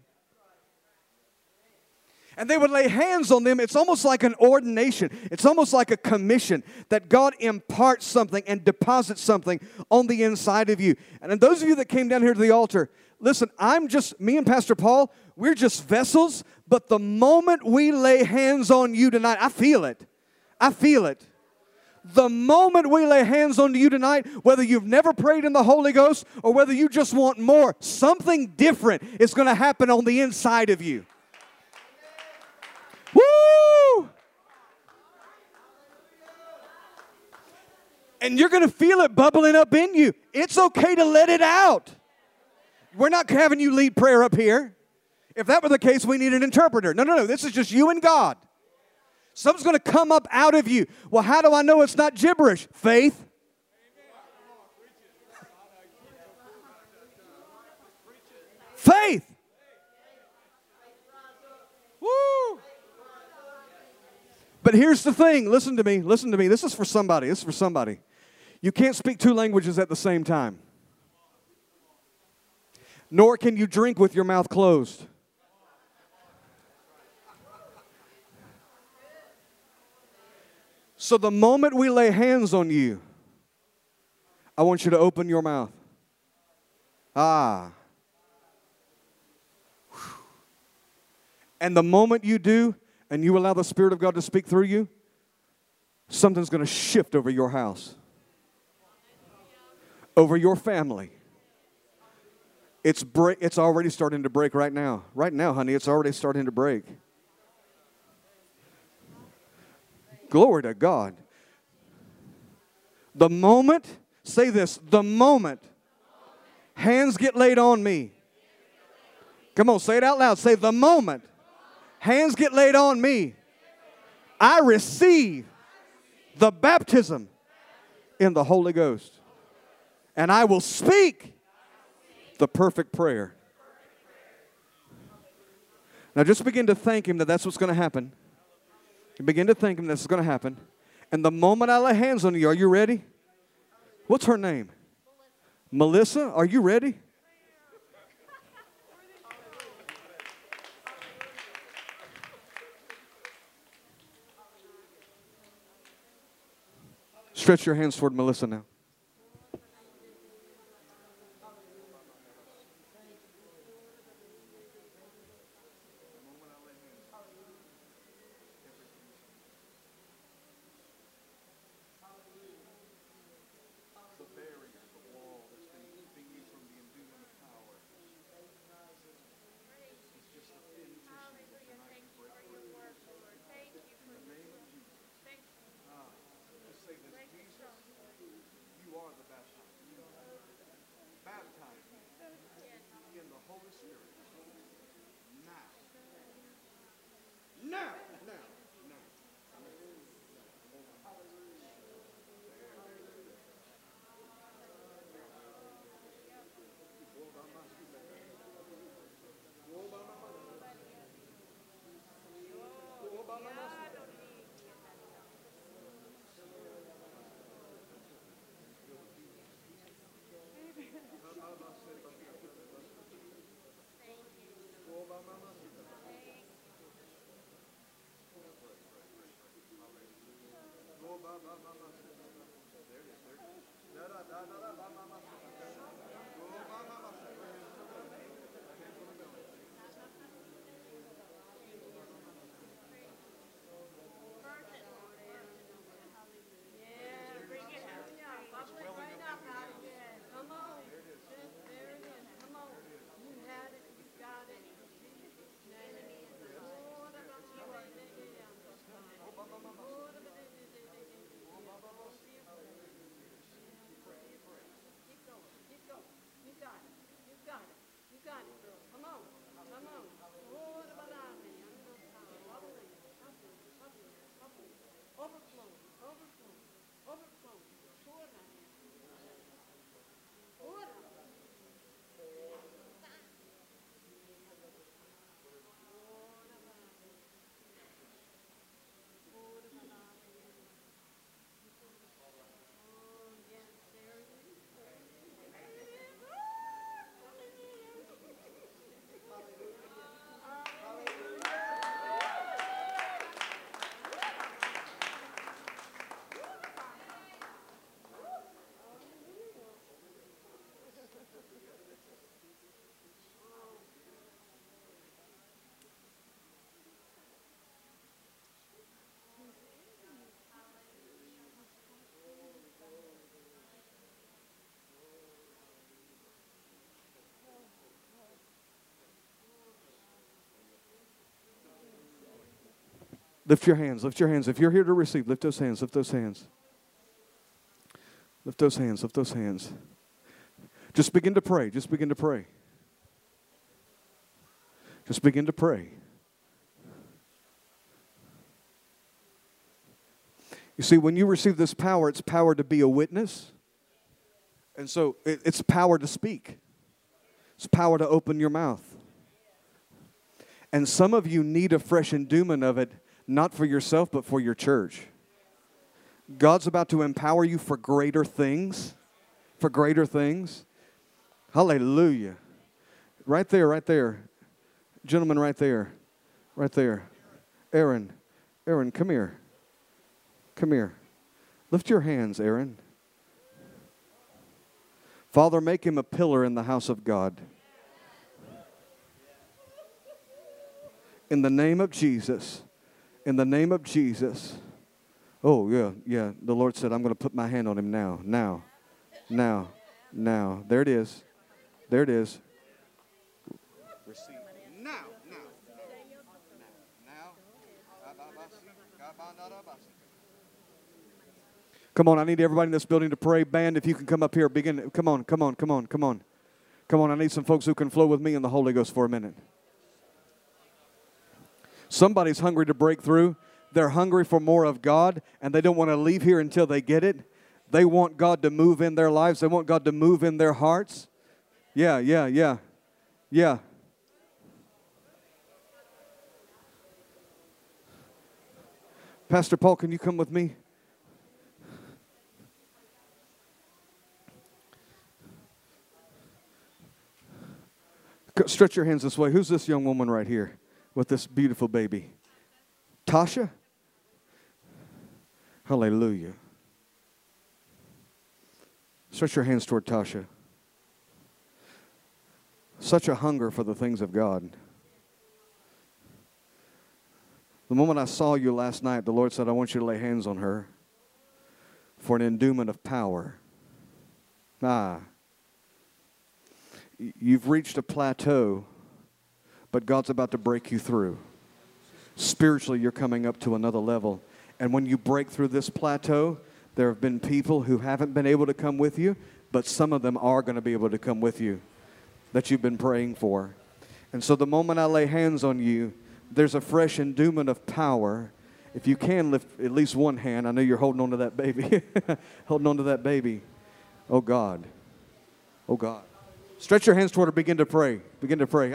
and they would lay hands on them. It's almost like an ordination, it's almost like a commission that God imparts something and deposits something on the inside of you. And those of you that came down here to the altar, listen, I'm just, me and Pastor Paul, we're just vessels, but the moment we lay hands on you tonight, I feel it. I feel it. The moment we lay hands on you tonight, whether you've never prayed in the Holy Ghost or whether you just want more, something different is going to happen on the inside of you. Woo! And you're going to feel it bubbling up in you. It's okay to let it out. We're not having you lead prayer up here. If that were the case, we need an interpreter. No, no, no. This is just you and God. Something's going to come up out of you. Well, how do I know it's not gibberish? Faith. Faith. Woo! But here's the thing listen to me, listen to me. This is for somebody. This is for somebody. You can't speak two languages at the same time, nor can you drink with your mouth closed. So the moment we lay hands on you, I want you to open your mouth. Ah. And the moment you do, and you allow the Spirit of God to speak through you, something's going to shift over your house, over your family. It's, break, it's already starting to break right now. Right now, honey, it's already starting to break. Glory to God. The moment, say this, the moment hands get laid on me. Come on, say it out loud. Say, the moment hands get laid on me, I receive the baptism in the Holy Ghost. And I will speak the perfect prayer. Now just begin to thank Him that that's what's going to happen. You begin to thank Him that's going to happen. And the moment I lay hands on you, are you ready? What's her name? Melissa, are you ready? Stretch your hands toward Melissa now. Lift your hands. Lift your hands. If you're here to receive, lift those hands. Lift those hands. Lift those hands. Lift those hands. Just begin to pray. Just begin to pray. Just begin to pray. You see, when you receive this power, it's power to be a witness. And so it's power to speak, it's power to open your mouth. And some of you need a fresh endowment of it not for yourself, but for your church. God's about to empower you for greater things, for greater things. Hallelujah. Right there, right there. Gentleman, right there, right there. Aaron, Aaron, come here. Come here. Lift your hands, Aaron. Father, make him a pillar in the house of God. In the name of Jesus in the name of Jesus. Oh, yeah, yeah. The Lord said, I'm going to put my hand on him now, now, now, now. There it is. There it is. Receive. Now, now, now. Come on, I need everybody in this building to pray. Band, if you can come up here, begin. Come on, come on, come on, come on. Come on, I need some folks who can flow with me in the Holy Ghost for a minute. Somebody's hungry to break through. They're hungry for more of God, and they don't want to leave here until they get it. They want God to move in their lives, they want God to move in their hearts. Yeah, yeah, yeah, yeah. Pastor Paul, can you come with me? Stretch your hands this way. Who's this young woman right here? With this beautiful baby? Tasha? Hallelujah. Stretch your hands toward Tasha. Such a hunger for the things of God. The moment I saw you last night, the Lord said, I want you to lay hands on her for an endowment of power. Ah. You've reached a plateau, but God's about to break you through. Spiritually, you're coming up to another level. And when you break through this plateau, there have been people who haven't been able to come with you, but some of them are going to be able to come with you that you've been praying for. And so the moment I lay hands on you, there's a fresh endowment of power. If you can lift at least one hand, I know you're holding on to that baby. <laughs> holding on to that baby. Oh God. Oh God. Stretch your hands toward her. Begin to pray. Begin to pray.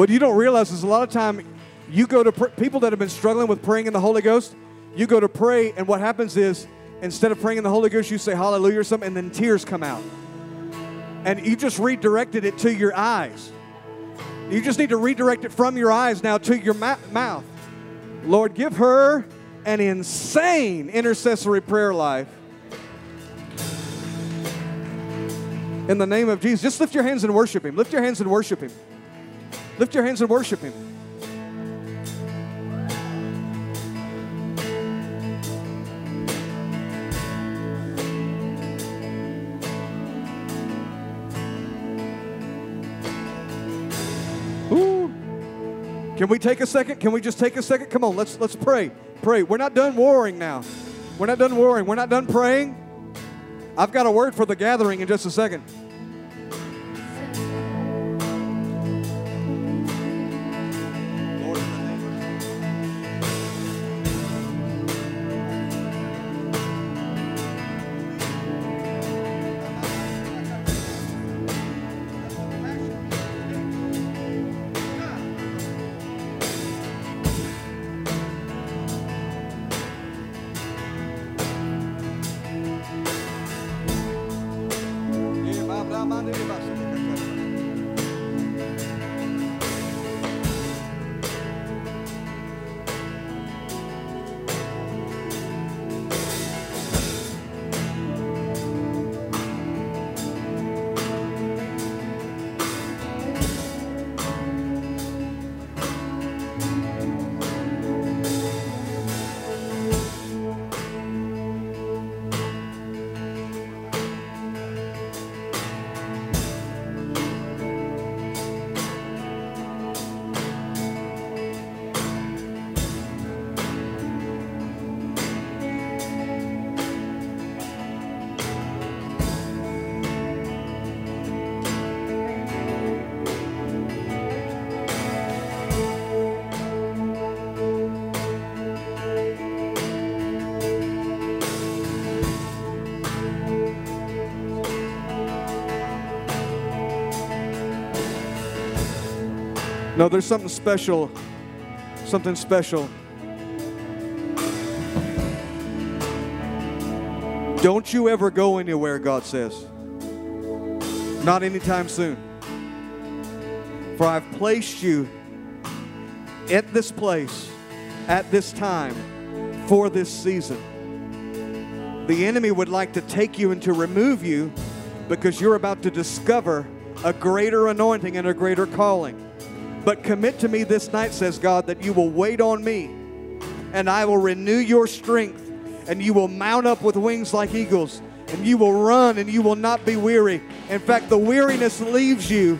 What you don't realize is a lot of time you go to pr- people that have been struggling with praying in the Holy Ghost, you go to pray, and what happens is instead of praying in the Holy Ghost, you say hallelujah or something, and then tears come out. And you just redirected it to your eyes. You just need to redirect it from your eyes now to your ma- mouth. Lord, give her an insane intercessory prayer life. In the name of Jesus, just lift your hands and worship Him. Lift your hands and worship Him. Lift your hands and worship Him. Can we take a second? Can we just take a second? Come on, let's let's pray. Pray. We're not done warring now. We're not done warring. We're not done praying. I've got a word for the gathering in just a second. No, there's something special. Something special. Don't you ever go anywhere, God says. Not anytime soon. For I've placed you at this place, at this time, for this season. The enemy would like to take you and to remove you because you're about to discover a greater anointing and a greater calling. But commit to me this night, says God, that you will wait on me and I will renew your strength, and you will mount up with wings like eagles, and you will run and you will not be weary. In fact, the weariness leaves you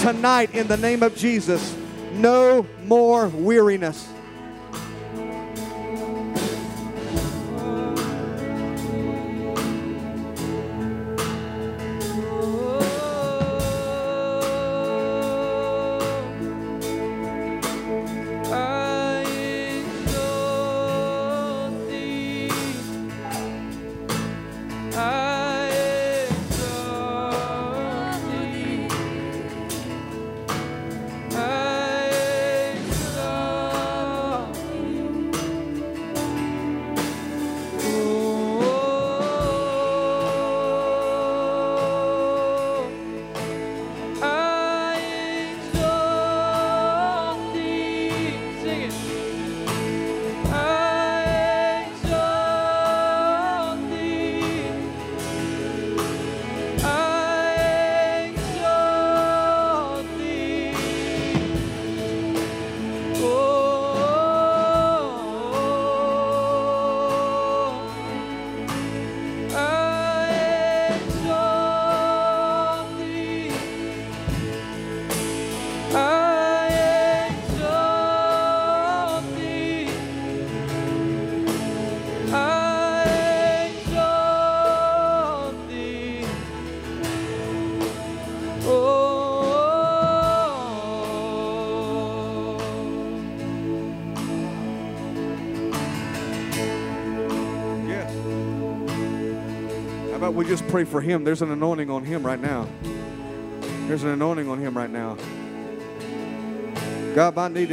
tonight in the name of Jesus. No more weariness. About we just pray for him? There's an anointing on him right now. There's an anointing on him right now. God, I need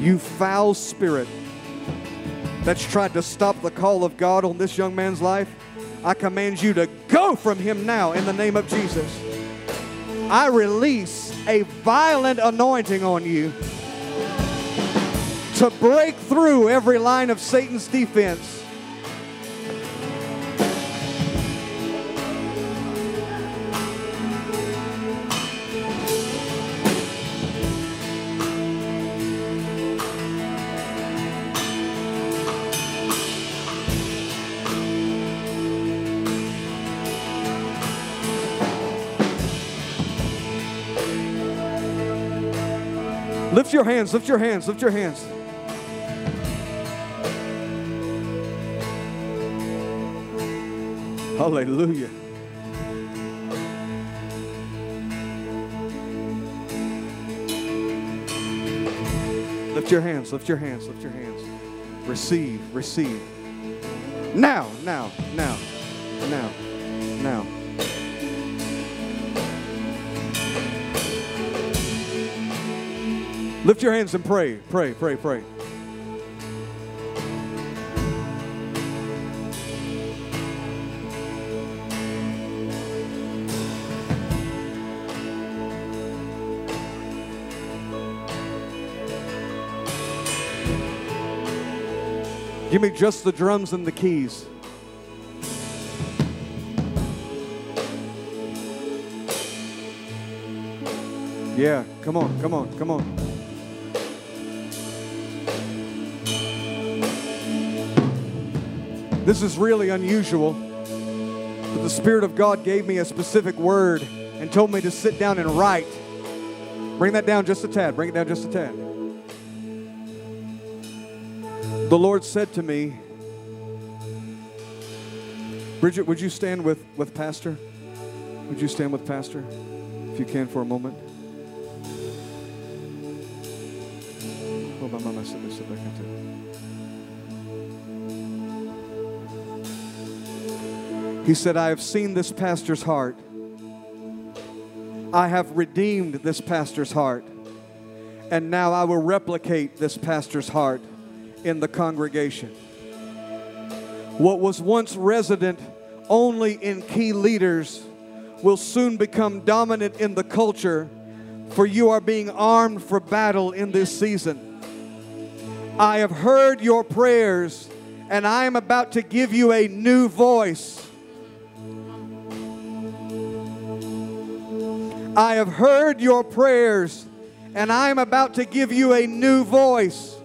You foul spirit that's tried to stop the call of God on this young man's life, I command you to go from him now in the name of Jesus. I release a violent anointing on you to break through every line of Satan's defense. Lift your hands, lift your hands, lift your hands. Hallelujah. Lift your hands, lift your hands, lift your hands. Receive, receive. Now, now, now, now, now. Lift your hands and pray, pray, pray, pray. Give me just the drums and the keys. Yeah, come on, come on, come on. This is really unusual, but the Spirit of God gave me a specific word and told me to sit down and write. Bring that down just a tad, bring it down just a tad. The Lord said to me, Bridget, would you stand with, with Pastor? Would you stand with Pastor, if you can, for a moment? He said, I have seen this pastor's heart. I have redeemed this pastor's heart. And now I will replicate this pastor's heart in the congregation. What was once resident only in key leaders will soon become dominant in the culture, for you are being armed for battle in this season. I have heard your prayers, and I am about to give you a new voice. I have heard your prayers, and I am about to give you a new voice.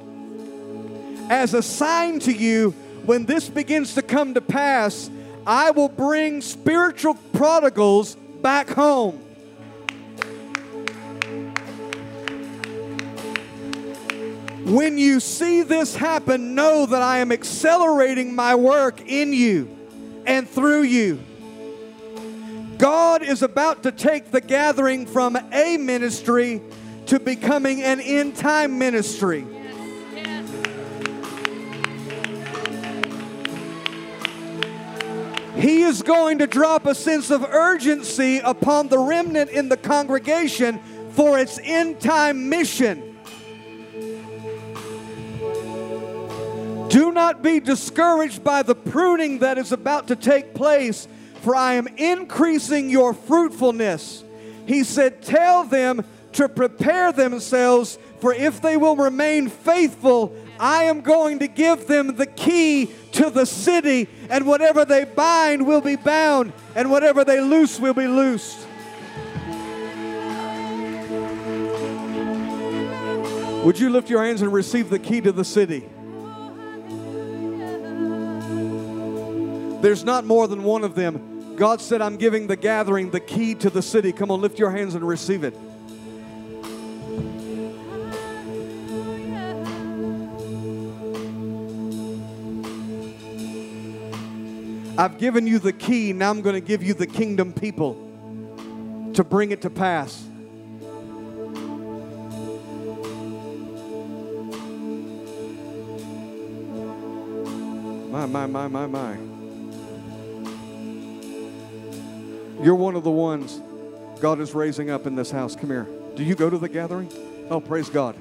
As a sign to you, when this begins to come to pass, I will bring spiritual prodigals back home. When you see this happen, know that I am accelerating my work in you and through you. God is about to take the gathering from a ministry to becoming an end time ministry. He is going to drop a sense of urgency upon the remnant in the congregation for its end time mission. Do not be discouraged by the pruning that is about to take place, for I am increasing your fruitfulness. He said, Tell them to prepare themselves, for if they will remain faithful, I am going to give them the key to the city, and whatever they bind will be bound, and whatever they loose will be loosed. Would you lift your hands and receive the key to the city? There's not more than one of them. God said, I'm giving the gathering the key to the city. Come on, lift your hands and receive it. I've given you the key, now I'm going to give you the kingdom people to bring it to pass. My, my, my, my, my. You're one of the ones God is raising up in this house. Come here. Do you go to the gathering? Oh, praise God.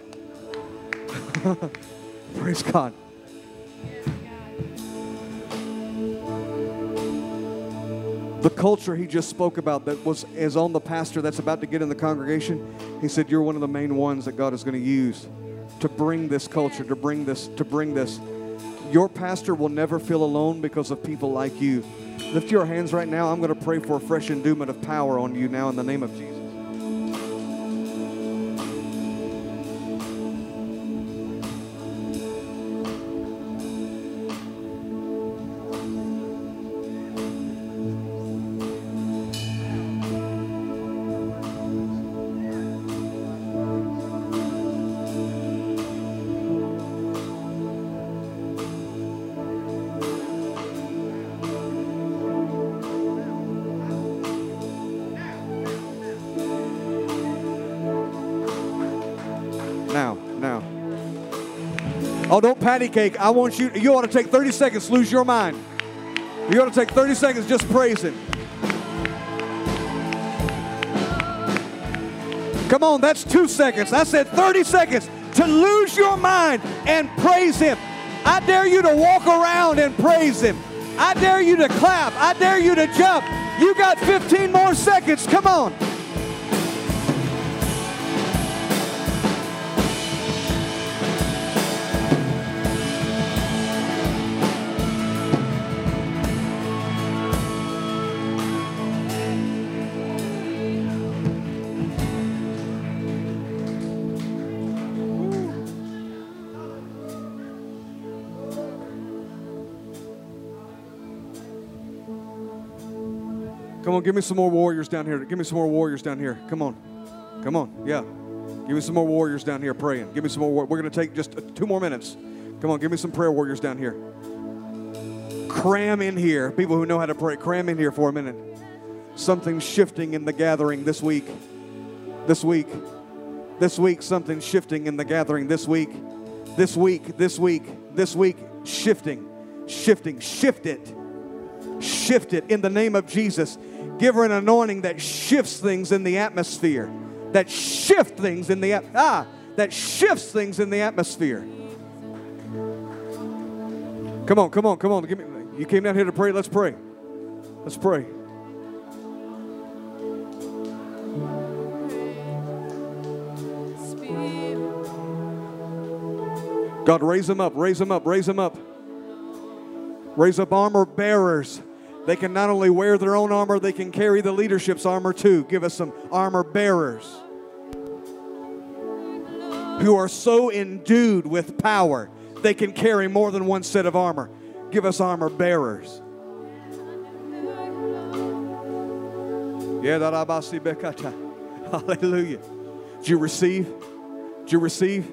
<laughs> praise God. The culture he just spoke about that was is on the pastor that's about to get in the congregation. He said, You're one of the main ones that God is going to use to bring this culture, to bring this, to bring this. Your pastor will never feel alone because of people like you. Lift your hands right now. I'm going to pray for a fresh endowment of power on you now in the name of Jesus. Patty cake. I want you, you ought to take 30 seconds, lose your mind. You ought to take 30 seconds, just praise Him. Come on, that's two seconds. I said 30 seconds to lose your mind and praise Him. I dare you to walk around and praise Him. I dare you to clap. I dare you to jump. You got 15 more seconds. Come on. Come on, give me some more warriors down here. Give me some more warriors down here. Come on. Come on. Yeah. Give me some more warriors down here praying. Give me some more. We're going to take just uh, two more minutes. Come on, give me some prayer warriors down here. Cram in here. People who know how to pray, cram in here for a minute. Something's shifting in the gathering this week. This week. This week, something's shifting in the gathering this week. This week, this week, this week, shifting, shifting, shift it shift it in the name of Jesus. Give her an anointing that shifts things in the atmosphere. That shift things in the ah, that shifts things in the atmosphere. Come on, come on, come on. Give me you came down here to pray. Let's pray. Let's pray. God, raise them up, raise them up, raise them up. Raise up armor bearers. They can not only wear their own armor, they can carry the leadership's armor too. Give us some armor bearers. who are so endued with power they can carry more than one set of armor. Give us armor bearers. Hallelujah. Did you receive? Did you receive?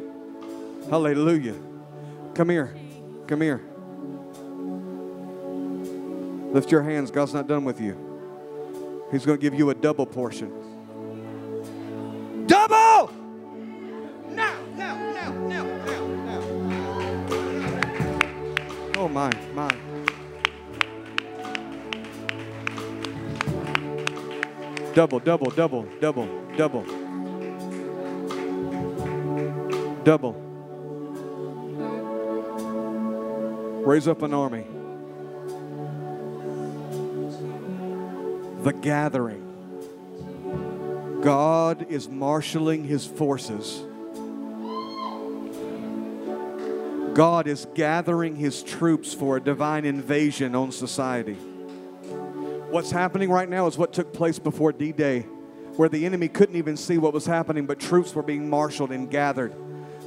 Hallelujah. Come here. Come here. Lift your hands. God's not done with you. He's going to give you a double portion. Double! Now, now, now, now, now, now. Oh, my, my. Double, double, double, double, double. Double. Raise up an army. The gathering. God is marshaling his forces. God is gathering his troops for a divine invasion on society. What's happening right now is what took place before D Day, where the enemy couldn't even see what was happening, but troops were being marshaled and gathered.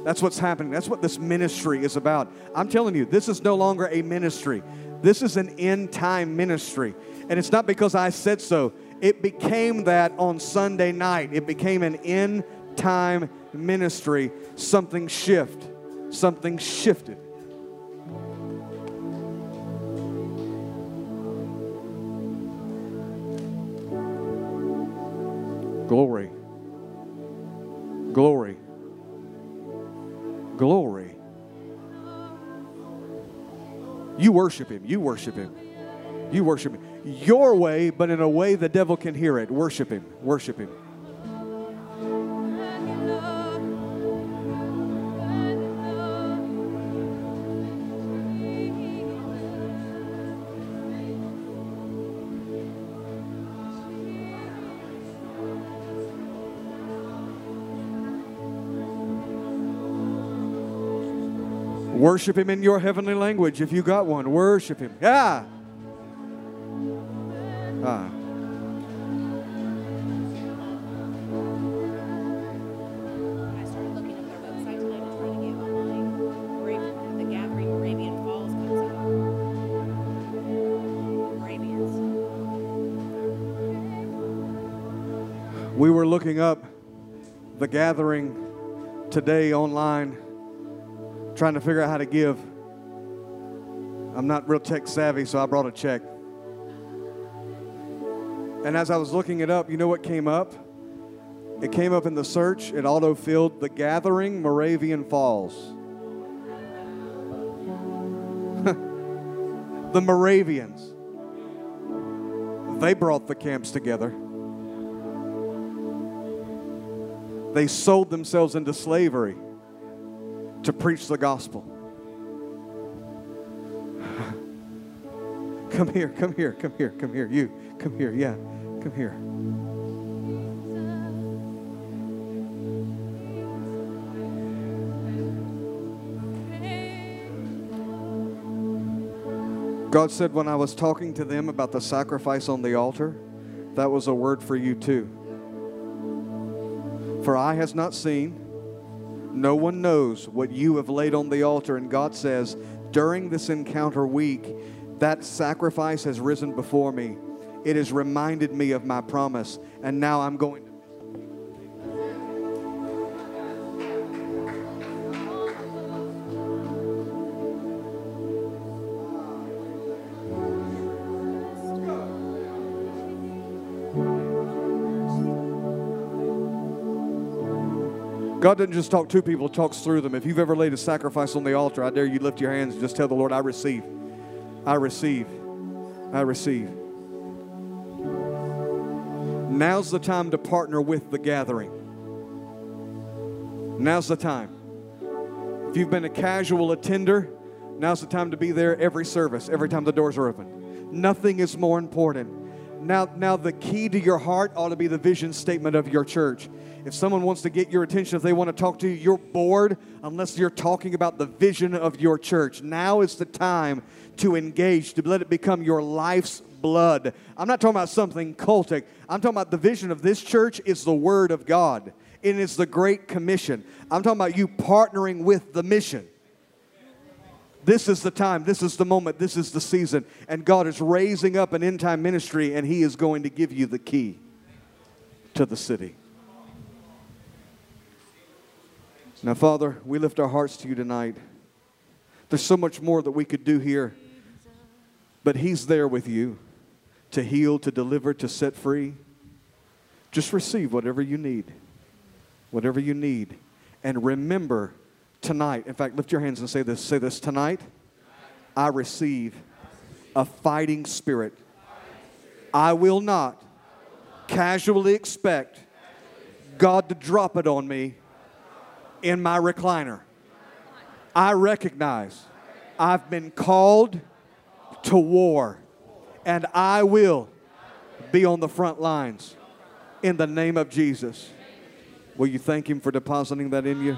That's what's happening. That's what this ministry is about. I'm telling you, this is no longer a ministry. This is an end time ministry. And it's not because I said so, it became that on Sunday night. It became an end time ministry. Something shift. Something shifted. Glory. Glory. Glory. You worship him. You worship him. You worship him. Your way, but in a way the devil can hear it. Worship him. Worship him. Worship him in your heavenly language if you got one. Worship him. Yeah. Ah. I started looking at their website today to try to get online. Mora- The Gathering Moravian Falls comes up. Moravians. We were looking up the gathering today online, trying to figure out how to give. I'm not real tech savvy, so I brought a check. And as I was looking it up, you know what came up? It came up in the search, it auto filled the Gathering Moravian Falls. <laughs> the Moravians. They brought the camps together. They sold themselves into slavery to preach the gospel. <laughs> come here, come here, come here, come here. You, come here, yeah, come here. God said when I was talking to them about the sacrifice on the altar, that was a word for you too. For eye has not seen, no one knows what you have laid on the altar. And God says, during this encounter week, that sacrifice has risen before me. It has reminded me of my promise. And now I'm going to. God doesn't just talk to people, talks through them. If you've ever laid a sacrifice on the altar, I dare you lift your hands and just tell the Lord, I receive. I receive. I receive. Now's the time to partner with the gathering. Now's the time. If you've been a casual attender, now's the time to be there every service, every time the doors are open. Nothing is more important. Now, now the key to your heart ought to be the vision statement of your church. If someone wants to get your attention, if they want to talk to you, you're bored unless you're talking about the vision of your church. Now is the time to engage, to let it become your life's blood. I'm not talking about something cultic. I'm talking about the vision of this church is the Word of God. It is the Great Commission. I'm talking about you partnering with the mission. This is the time, this is the moment, this is the season. And God is raising up an end time ministry, and He is going to give you the key to the city. Now, Father, we lift our hearts to you tonight. There's so much more that we could do here, but He's there with you to heal, to deliver, to set free. Just receive whatever you need. Whatever you need. And remember tonight, in fact, lift your hands and say this. Say this tonight, I receive a fighting spirit. I will not casually expect God to drop it on me in my recliner. I recognize I've been called to war, and I will be on the front lines in the name of Jesus. Will you thank Him for depositing that in you?